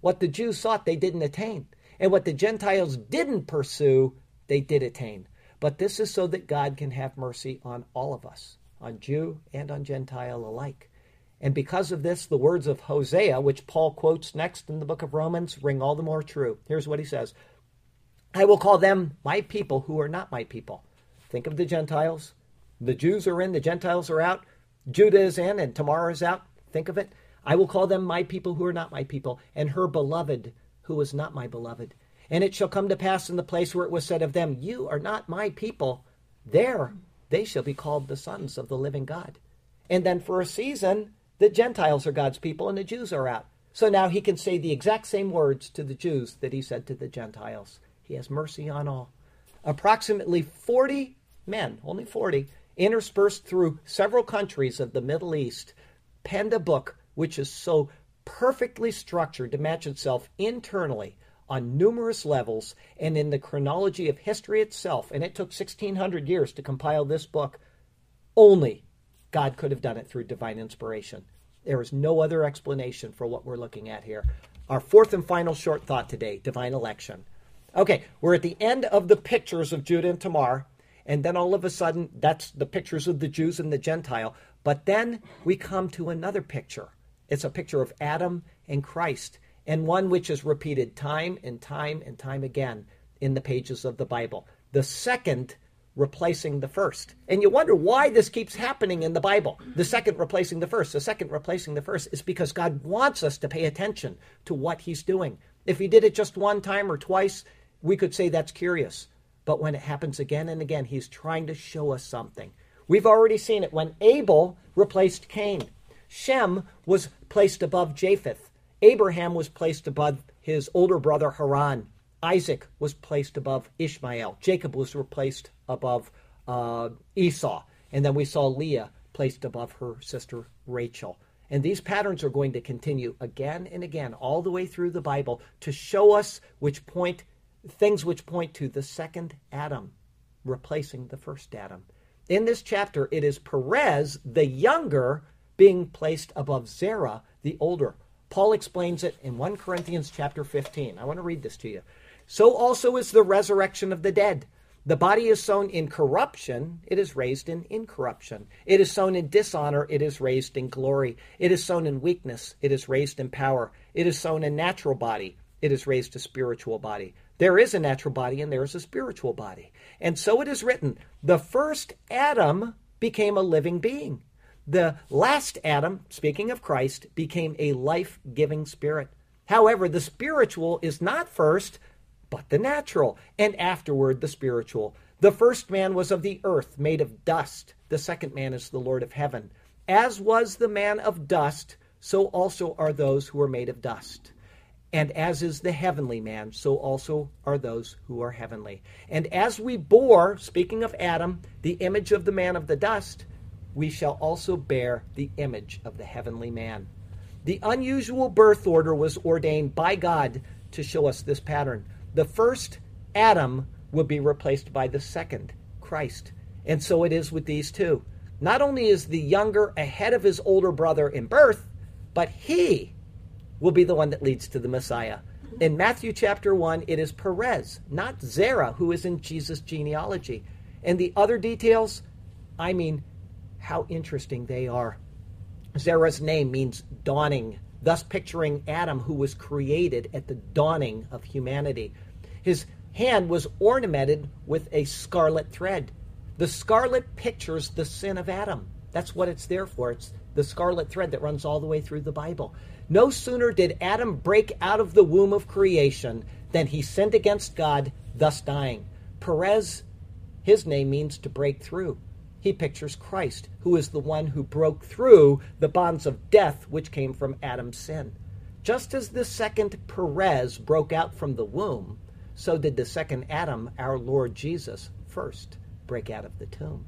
What the Jews sought, they didn't attain. And what the Gentiles didn't pursue, they did attain. But this is so that God can have mercy on all of us, on Jew and on Gentile alike. And because of this, the words of Hosea, which Paul quotes next in the book of Romans, ring all the more true. Here's what he says I will call them my people who are not my people. Think of the Gentiles. The Jews are in, the Gentiles are out. Judah is in, and Tamar is out. Think of it. I will call them my people who are not my people, and her beloved who is not my beloved. And it shall come to pass in the place where it was said of them, You are not my people. There they shall be called the sons of the living God. And then for a season, the Gentiles are God's people and the Jews are out. So now he can say the exact same words to the Jews that he said to the Gentiles. He has mercy on all. Approximately 40 men, only 40, interspersed through several countries of the Middle East, penned a book which is so perfectly structured to match itself internally on numerous levels and in the chronology of history itself. And it took 1600 years to compile this book. Only God could have done it through divine inspiration. There is no other explanation for what we're looking at here. Our fourth and final short thought today divine election. Okay, we're at the end of the pictures of Judah and Tamar, and then all of a sudden, that's the pictures of the Jews and the Gentile. But then we come to another picture. It's a picture of Adam and Christ, and one which is repeated time and time and time again in the pages of the Bible. The second replacing the first. And you wonder why this keeps happening in the Bible. The second replacing the first. The second replacing the first is because God wants us to pay attention to what He's doing. If He did it just one time or twice, we could say that's curious. But when it happens again and again, he's trying to show us something. We've already seen it when Abel replaced Cain. Shem was placed above Japheth. Abraham was placed above his older brother Haran. Isaac was placed above Ishmael. Jacob was replaced above uh, Esau. And then we saw Leah placed above her sister Rachel. And these patterns are going to continue again and again, all the way through the Bible, to show us which point things which point to the second Adam replacing the first Adam. In this chapter, it is Perez, the younger, being placed above Zerah, the older. Paul explains it in 1 Corinthians chapter 15. I want to read this to you. So also is the resurrection of the dead. The body is sown in corruption, it is raised in incorruption. It is sown in dishonor, it is raised in glory. It is sown in weakness, it is raised in power. It is sown in natural body, it is raised a spiritual body. There is a natural body and there is a spiritual body. And so it is written the first Adam became a living being. The last Adam, speaking of Christ, became a life giving spirit. However, the spiritual is not first, but the natural, and afterward the spiritual. The first man was of the earth, made of dust. The second man is the Lord of heaven. As was the man of dust, so also are those who are made of dust. And as is the heavenly man, so also are those who are heavenly. And as we bore, speaking of Adam, the image of the man of the dust, we shall also bear the image of the heavenly man. The unusual birth order was ordained by God to show us this pattern. The first Adam will be replaced by the second, Christ. And so it is with these two. Not only is the younger ahead of his older brother in birth, but he will be the one that leads to the Messiah. In Matthew chapter 1, it is Perez, not Zerah, who is in Jesus' genealogy. And the other details, I mean, how interesting they are. Zerah's name means dawning, thus picturing Adam, who was created at the dawning of humanity. His hand was ornamented with a scarlet thread. The scarlet pictures the sin of Adam. That's what it's there for. It's the scarlet thread that runs all the way through the Bible. No sooner did Adam break out of the womb of creation than he sinned against God, thus dying. Perez, his name means to break through. He pictures Christ, who is the one who broke through the bonds of death which came from Adam's sin. Just as the second Perez broke out from the womb, so did the second Adam, our Lord Jesus, first break out of the tomb.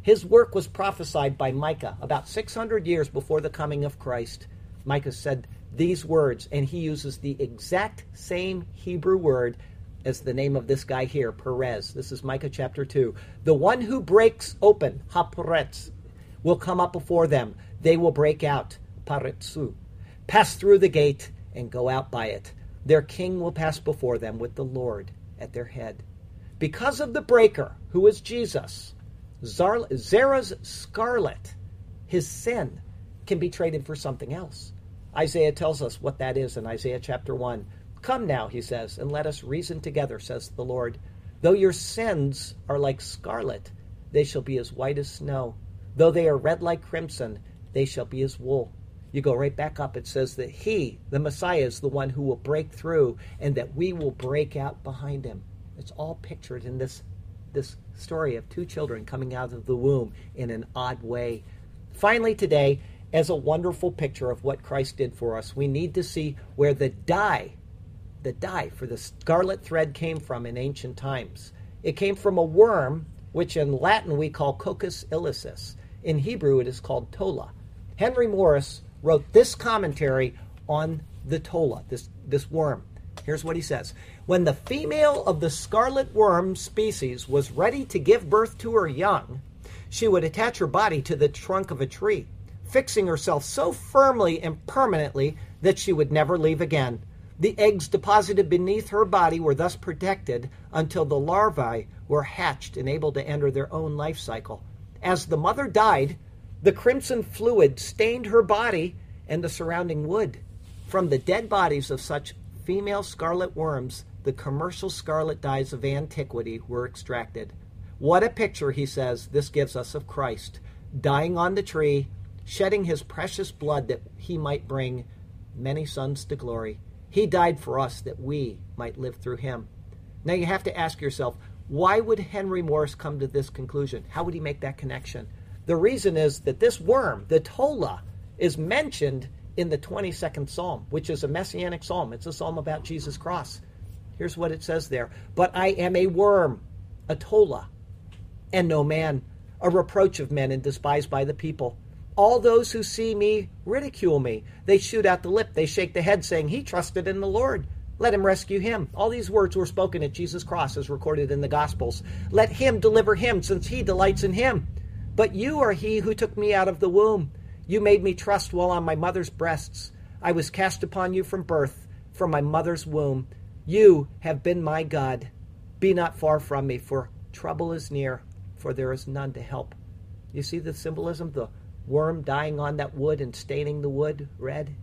His work was prophesied by Micah about 600 years before the coming of Christ. Micah said these words, and he uses the exact same Hebrew word as the name of this guy here, Perez. This is Micah chapter 2. The one who breaks open, Haporetz, will come up before them. They will break out, Paretsu, pass through the gate and go out by it. Their king will pass before them with the Lord at their head. Because of the breaker, who is Jesus, Zerah's scarlet, his sin, can be traded for something else. Isaiah tells us what that is in Isaiah chapter 1. Come now, he says, and let us reason together, says the Lord. Though your sins are like scarlet, they shall be as white as snow. Though they are red like crimson, they shall be as wool. You go right back up. It says that he, the Messiah, is the one who will break through and that we will break out behind him. It's all pictured in this, this story of two children coming out of the womb in an odd way. Finally, today, as a wonderful picture of what Christ did for us. We need to see where the dye, the dye for the scarlet thread came from in ancient times. It came from a worm, which in Latin we call Coccus ilicis. In Hebrew, it is called tola. Henry Morris wrote this commentary on the tola, this, this worm. Here's what he says When the female of the scarlet worm species was ready to give birth to her young, she would attach her body to the trunk of a tree fixing herself so firmly and permanently that she would never leave again. The eggs deposited beneath her body were thus protected until the larvae were hatched and able to enter their own life cycle. As the mother died, the crimson fluid stained her body and the surrounding wood. From the dead bodies of such female scarlet worms, the commercial scarlet dyes of antiquity were extracted. What a picture, he says, this gives us of Christ, dying on the tree shedding his precious blood that he might bring many sons to glory. He died for us that we might live through him. Now you have to ask yourself, why would Henry Morris come to this conclusion? How would he make that connection? The reason is that this worm, the Tola, is mentioned in the 22nd Psalm, which is a messianic psalm. It's a psalm about Jesus' cross. Here's what it says there But I am a worm, a Tola, and no man, a reproach of men and despised by the people. All those who see me ridicule me. They shoot out the lip, they shake the head, saying, He trusted in the Lord. Let him rescue him. All these words were spoken at Jesus' cross, as recorded in the Gospels. Let him deliver him, since he delights in him. But you are he who took me out of the womb. You made me trust while on my mother's breasts. I was cast upon you from birth, from my mother's womb. You have been my God. Be not far from me, for trouble is near, for there is none to help. You see the symbolism? The worm dying on that wood and staining the wood red,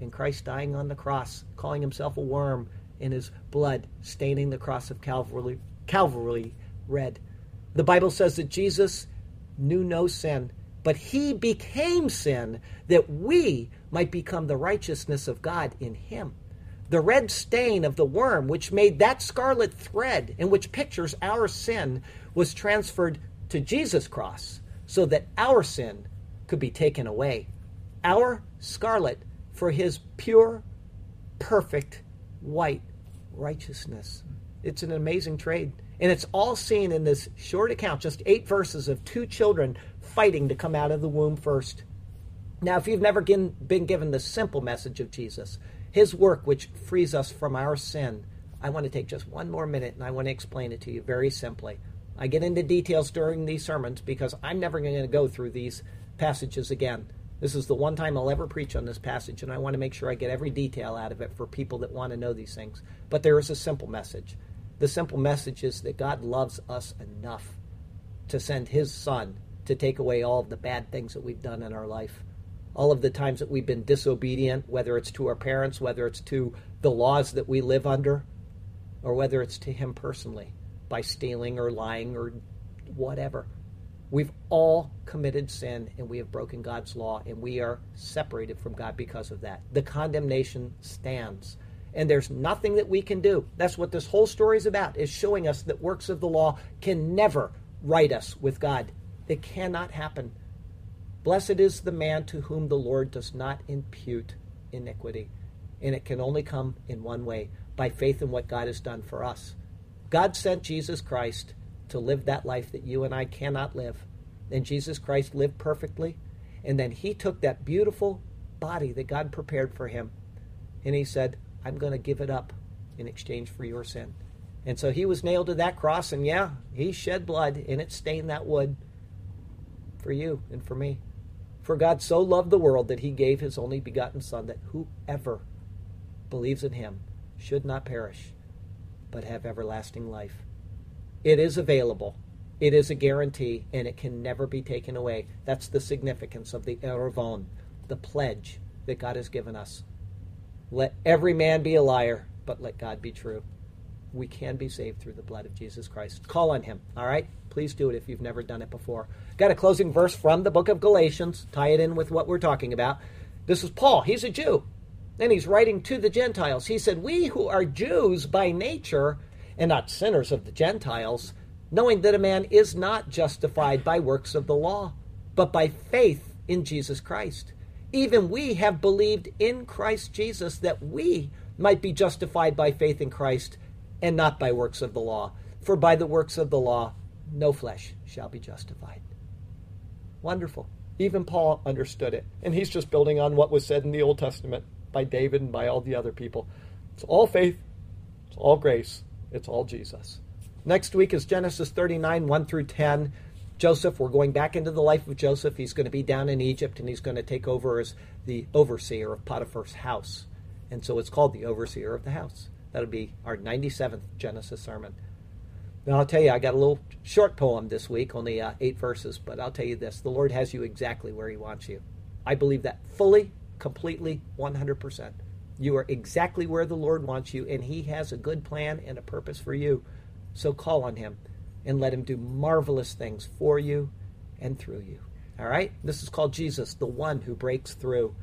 and Christ dying on the cross, calling himself a worm in his blood, staining the cross of Calvary, Calvary red. The Bible says that Jesus knew no sin, but he became sin that we might become the righteousness of God in him. The red stain of the worm, which made that scarlet thread and which pictures our sin, was transferred to Jesus' cross so that our sin could be taken away. Our scarlet for his pure, perfect, white righteousness. It's an amazing trade. And it's all seen in this short account, just eight verses of two children fighting to come out of the womb first. Now, if you've never been given the simple message of Jesus, his work which frees us from our sin, I want to take just one more minute and I want to explain it to you very simply. I get into details during these sermons because I'm never going to go through these passages again. This is the one time I'll ever preach on this passage, and I want to make sure I get every detail out of it for people that want to know these things. But there is a simple message. The simple message is that God loves us enough to send His Son to take away all of the bad things that we've done in our life. All of the times that we've been disobedient, whether it's to our parents, whether it's to the laws that we live under, or whether it's to Him personally by stealing or lying or whatever. We've all committed sin and we have broken God's law and we are separated from God because of that. The condemnation stands. And there's nothing that we can do. That's what this whole story is about, is showing us that works of the law can never right us with God. It cannot happen. Blessed is the man to whom the Lord does not impute iniquity. And it can only come in one way by faith in what God has done for us. God sent Jesus Christ to live that life that you and I cannot live. And Jesus Christ lived perfectly. And then he took that beautiful body that God prepared for him and he said, I'm going to give it up in exchange for your sin. And so he was nailed to that cross, and yeah, he shed blood, and it stained that wood for you and for me. For God so loved the world that he gave his only begotten Son, that whoever believes in him should not perish, but have everlasting life. It is available. It is a guarantee, and it can never be taken away. That's the significance of the Erevon, the pledge that God has given us. Let every man be a liar, but let God be true. We can be saved through the blood of Jesus Christ. Call on him, all right? Please do it if you've never done it before. Got a closing verse from the book of Galatians, tie it in with what we're talking about. This is Paul. He's a Jew. And he's writing to the Gentiles. He said, We who are Jews by nature, and not sinners of the Gentiles, knowing that a man is not justified by works of the law, but by faith in Jesus Christ. Even we have believed in Christ Jesus that we might be justified by faith in Christ and not by works of the law. For by the works of the law, no flesh shall be justified. Wonderful. Even Paul understood it. And he's just building on what was said in the Old Testament by David and by all the other people. It's all faith, it's all grace, it's all Jesus. Next week is Genesis 39, 1 through 10. Joseph, we're going back into the life of Joseph. He's going to be down in Egypt and he's going to take over as the overseer of Potiphar's house. And so it's called the overseer of the house. That'll be our 97th Genesis sermon. Now, I'll tell you, I got a little short poem this week, only uh, eight verses, but I'll tell you this the Lord has you exactly where He wants you. I believe that fully, completely, 100%. You are exactly where the Lord wants you, and He has a good plan and a purpose for you. So call on Him and let Him do marvelous things for you and through you. All right? This is called Jesus, the one who breaks through.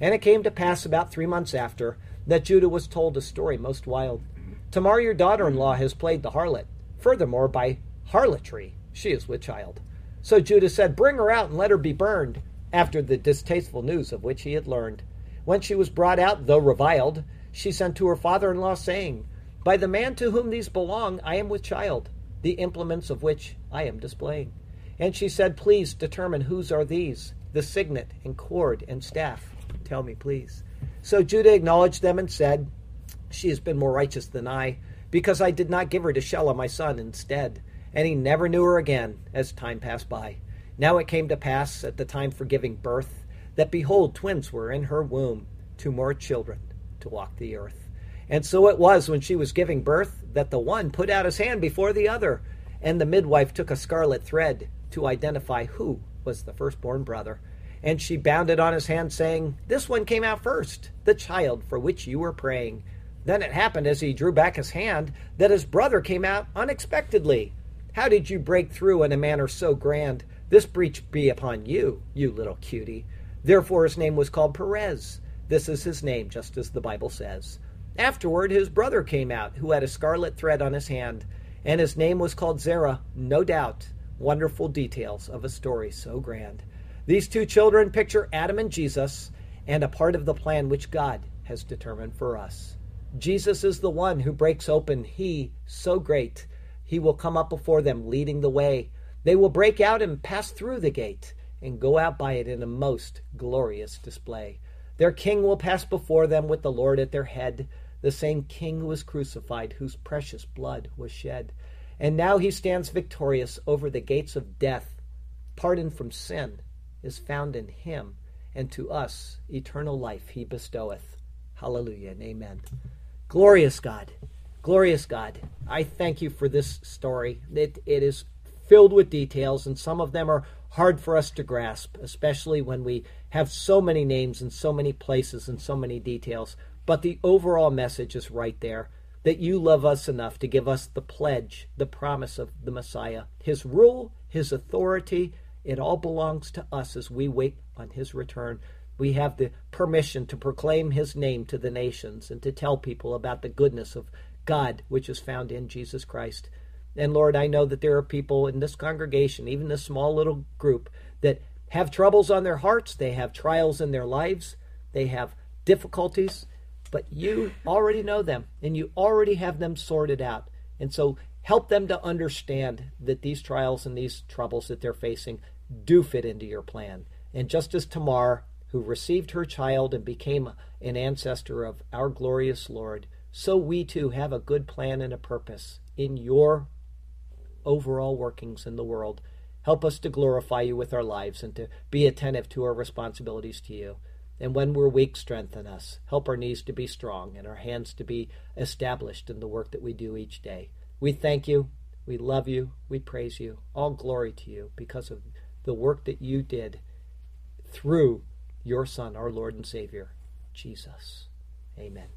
And it came to pass about three months after that Judah was told a story most wild. Tamar, your daughter in law, has played the harlot. Furthermore, by harlotry, she is with child. So Judah said, Bring her out and let her be burned, after the distasteful news of which he had learned. When she was brought out, though reviled, she sent to her father in law, saying, By the man to whom these belong, I am with child, the implements of which I am displaying. And she said, Please determine whose are these, the signet and cord and staff. Tell me, please. So Judah acknowledged them and said, She has been more righteous than I, because I did not give her to Shelah my son instead. And he never knew her again as time passed by. Now it came to pass at the time for giving birth that behold, twins were in her womb, two more children to walk the earth. And so it was when she was giving birth that the one put out his hand before the other, and the midwife took a scarlet thread to identify who was the firstborn brother. And she bound it on his hand, saying, This one came out first, the child for which you were praying. Then it happened as he drew back his hand that his brother came out unexpectedly. How did you break through in a manner so grand? This breach be upon you, you little cutie. Therefore his name was called Perez. This is his name, just as the Bible says. Afterward, his brother came out, who had a scarlet thread on his hand, and his name was called Zerah, no doubt. Wonderful details of a story so grand. These two children picture Adam and Jesus and a part of the plan which God has determined for us. Jesus is the one who breaks open, He, so great. He will come up before them, leading the way. They will break out and pass through the gate and go out by it in a most glorious display. Their king will pass before them with the Lord at their head, the same king who was crucified, whose precious blood was shed. And now he stands victorious over the gates of death. Pardon from sin is found in him, and to us eternal life he bestoweth. Hallelujah and amen. Glorious God, glorious God, I thank you for this story. It, it is filled with details, and some of them are hard for us to grasp, especially when we have so many names and so many places and so many details. But the overall message is right there that you love us enough to give us the pledge, the promise of the Messiah, his rule, his authority, it all belongs to us as we wait on his return. We have the permission to proclaim his name to the nations and to tell people about the goodness of God, which is found in Jesus Christ. And Lord, I know that there are people in this congregation, even this small little group, that have troubles on their hearts, they have trials in their lives, they have difficulties, but you already know them and you already have them sorted out. And so help them to understand that these trials and these troubles that they're facing do fit into your plan. And just as Tamar, who received her child and became an ancestor of our glorious Lord, so we too have a good plan and a purpose in your overall workings in the world. Help us to glorify you with our lives and to be attentive to our responsibilities to you. And when we're weak, strengthen us. Help our knees to be strong and our hands to be established in the work that we do each day. We thank you. We love you. We praise you. All glory to you because of the work that you did through your Son, our Lord and Savior, Jesus. Amen.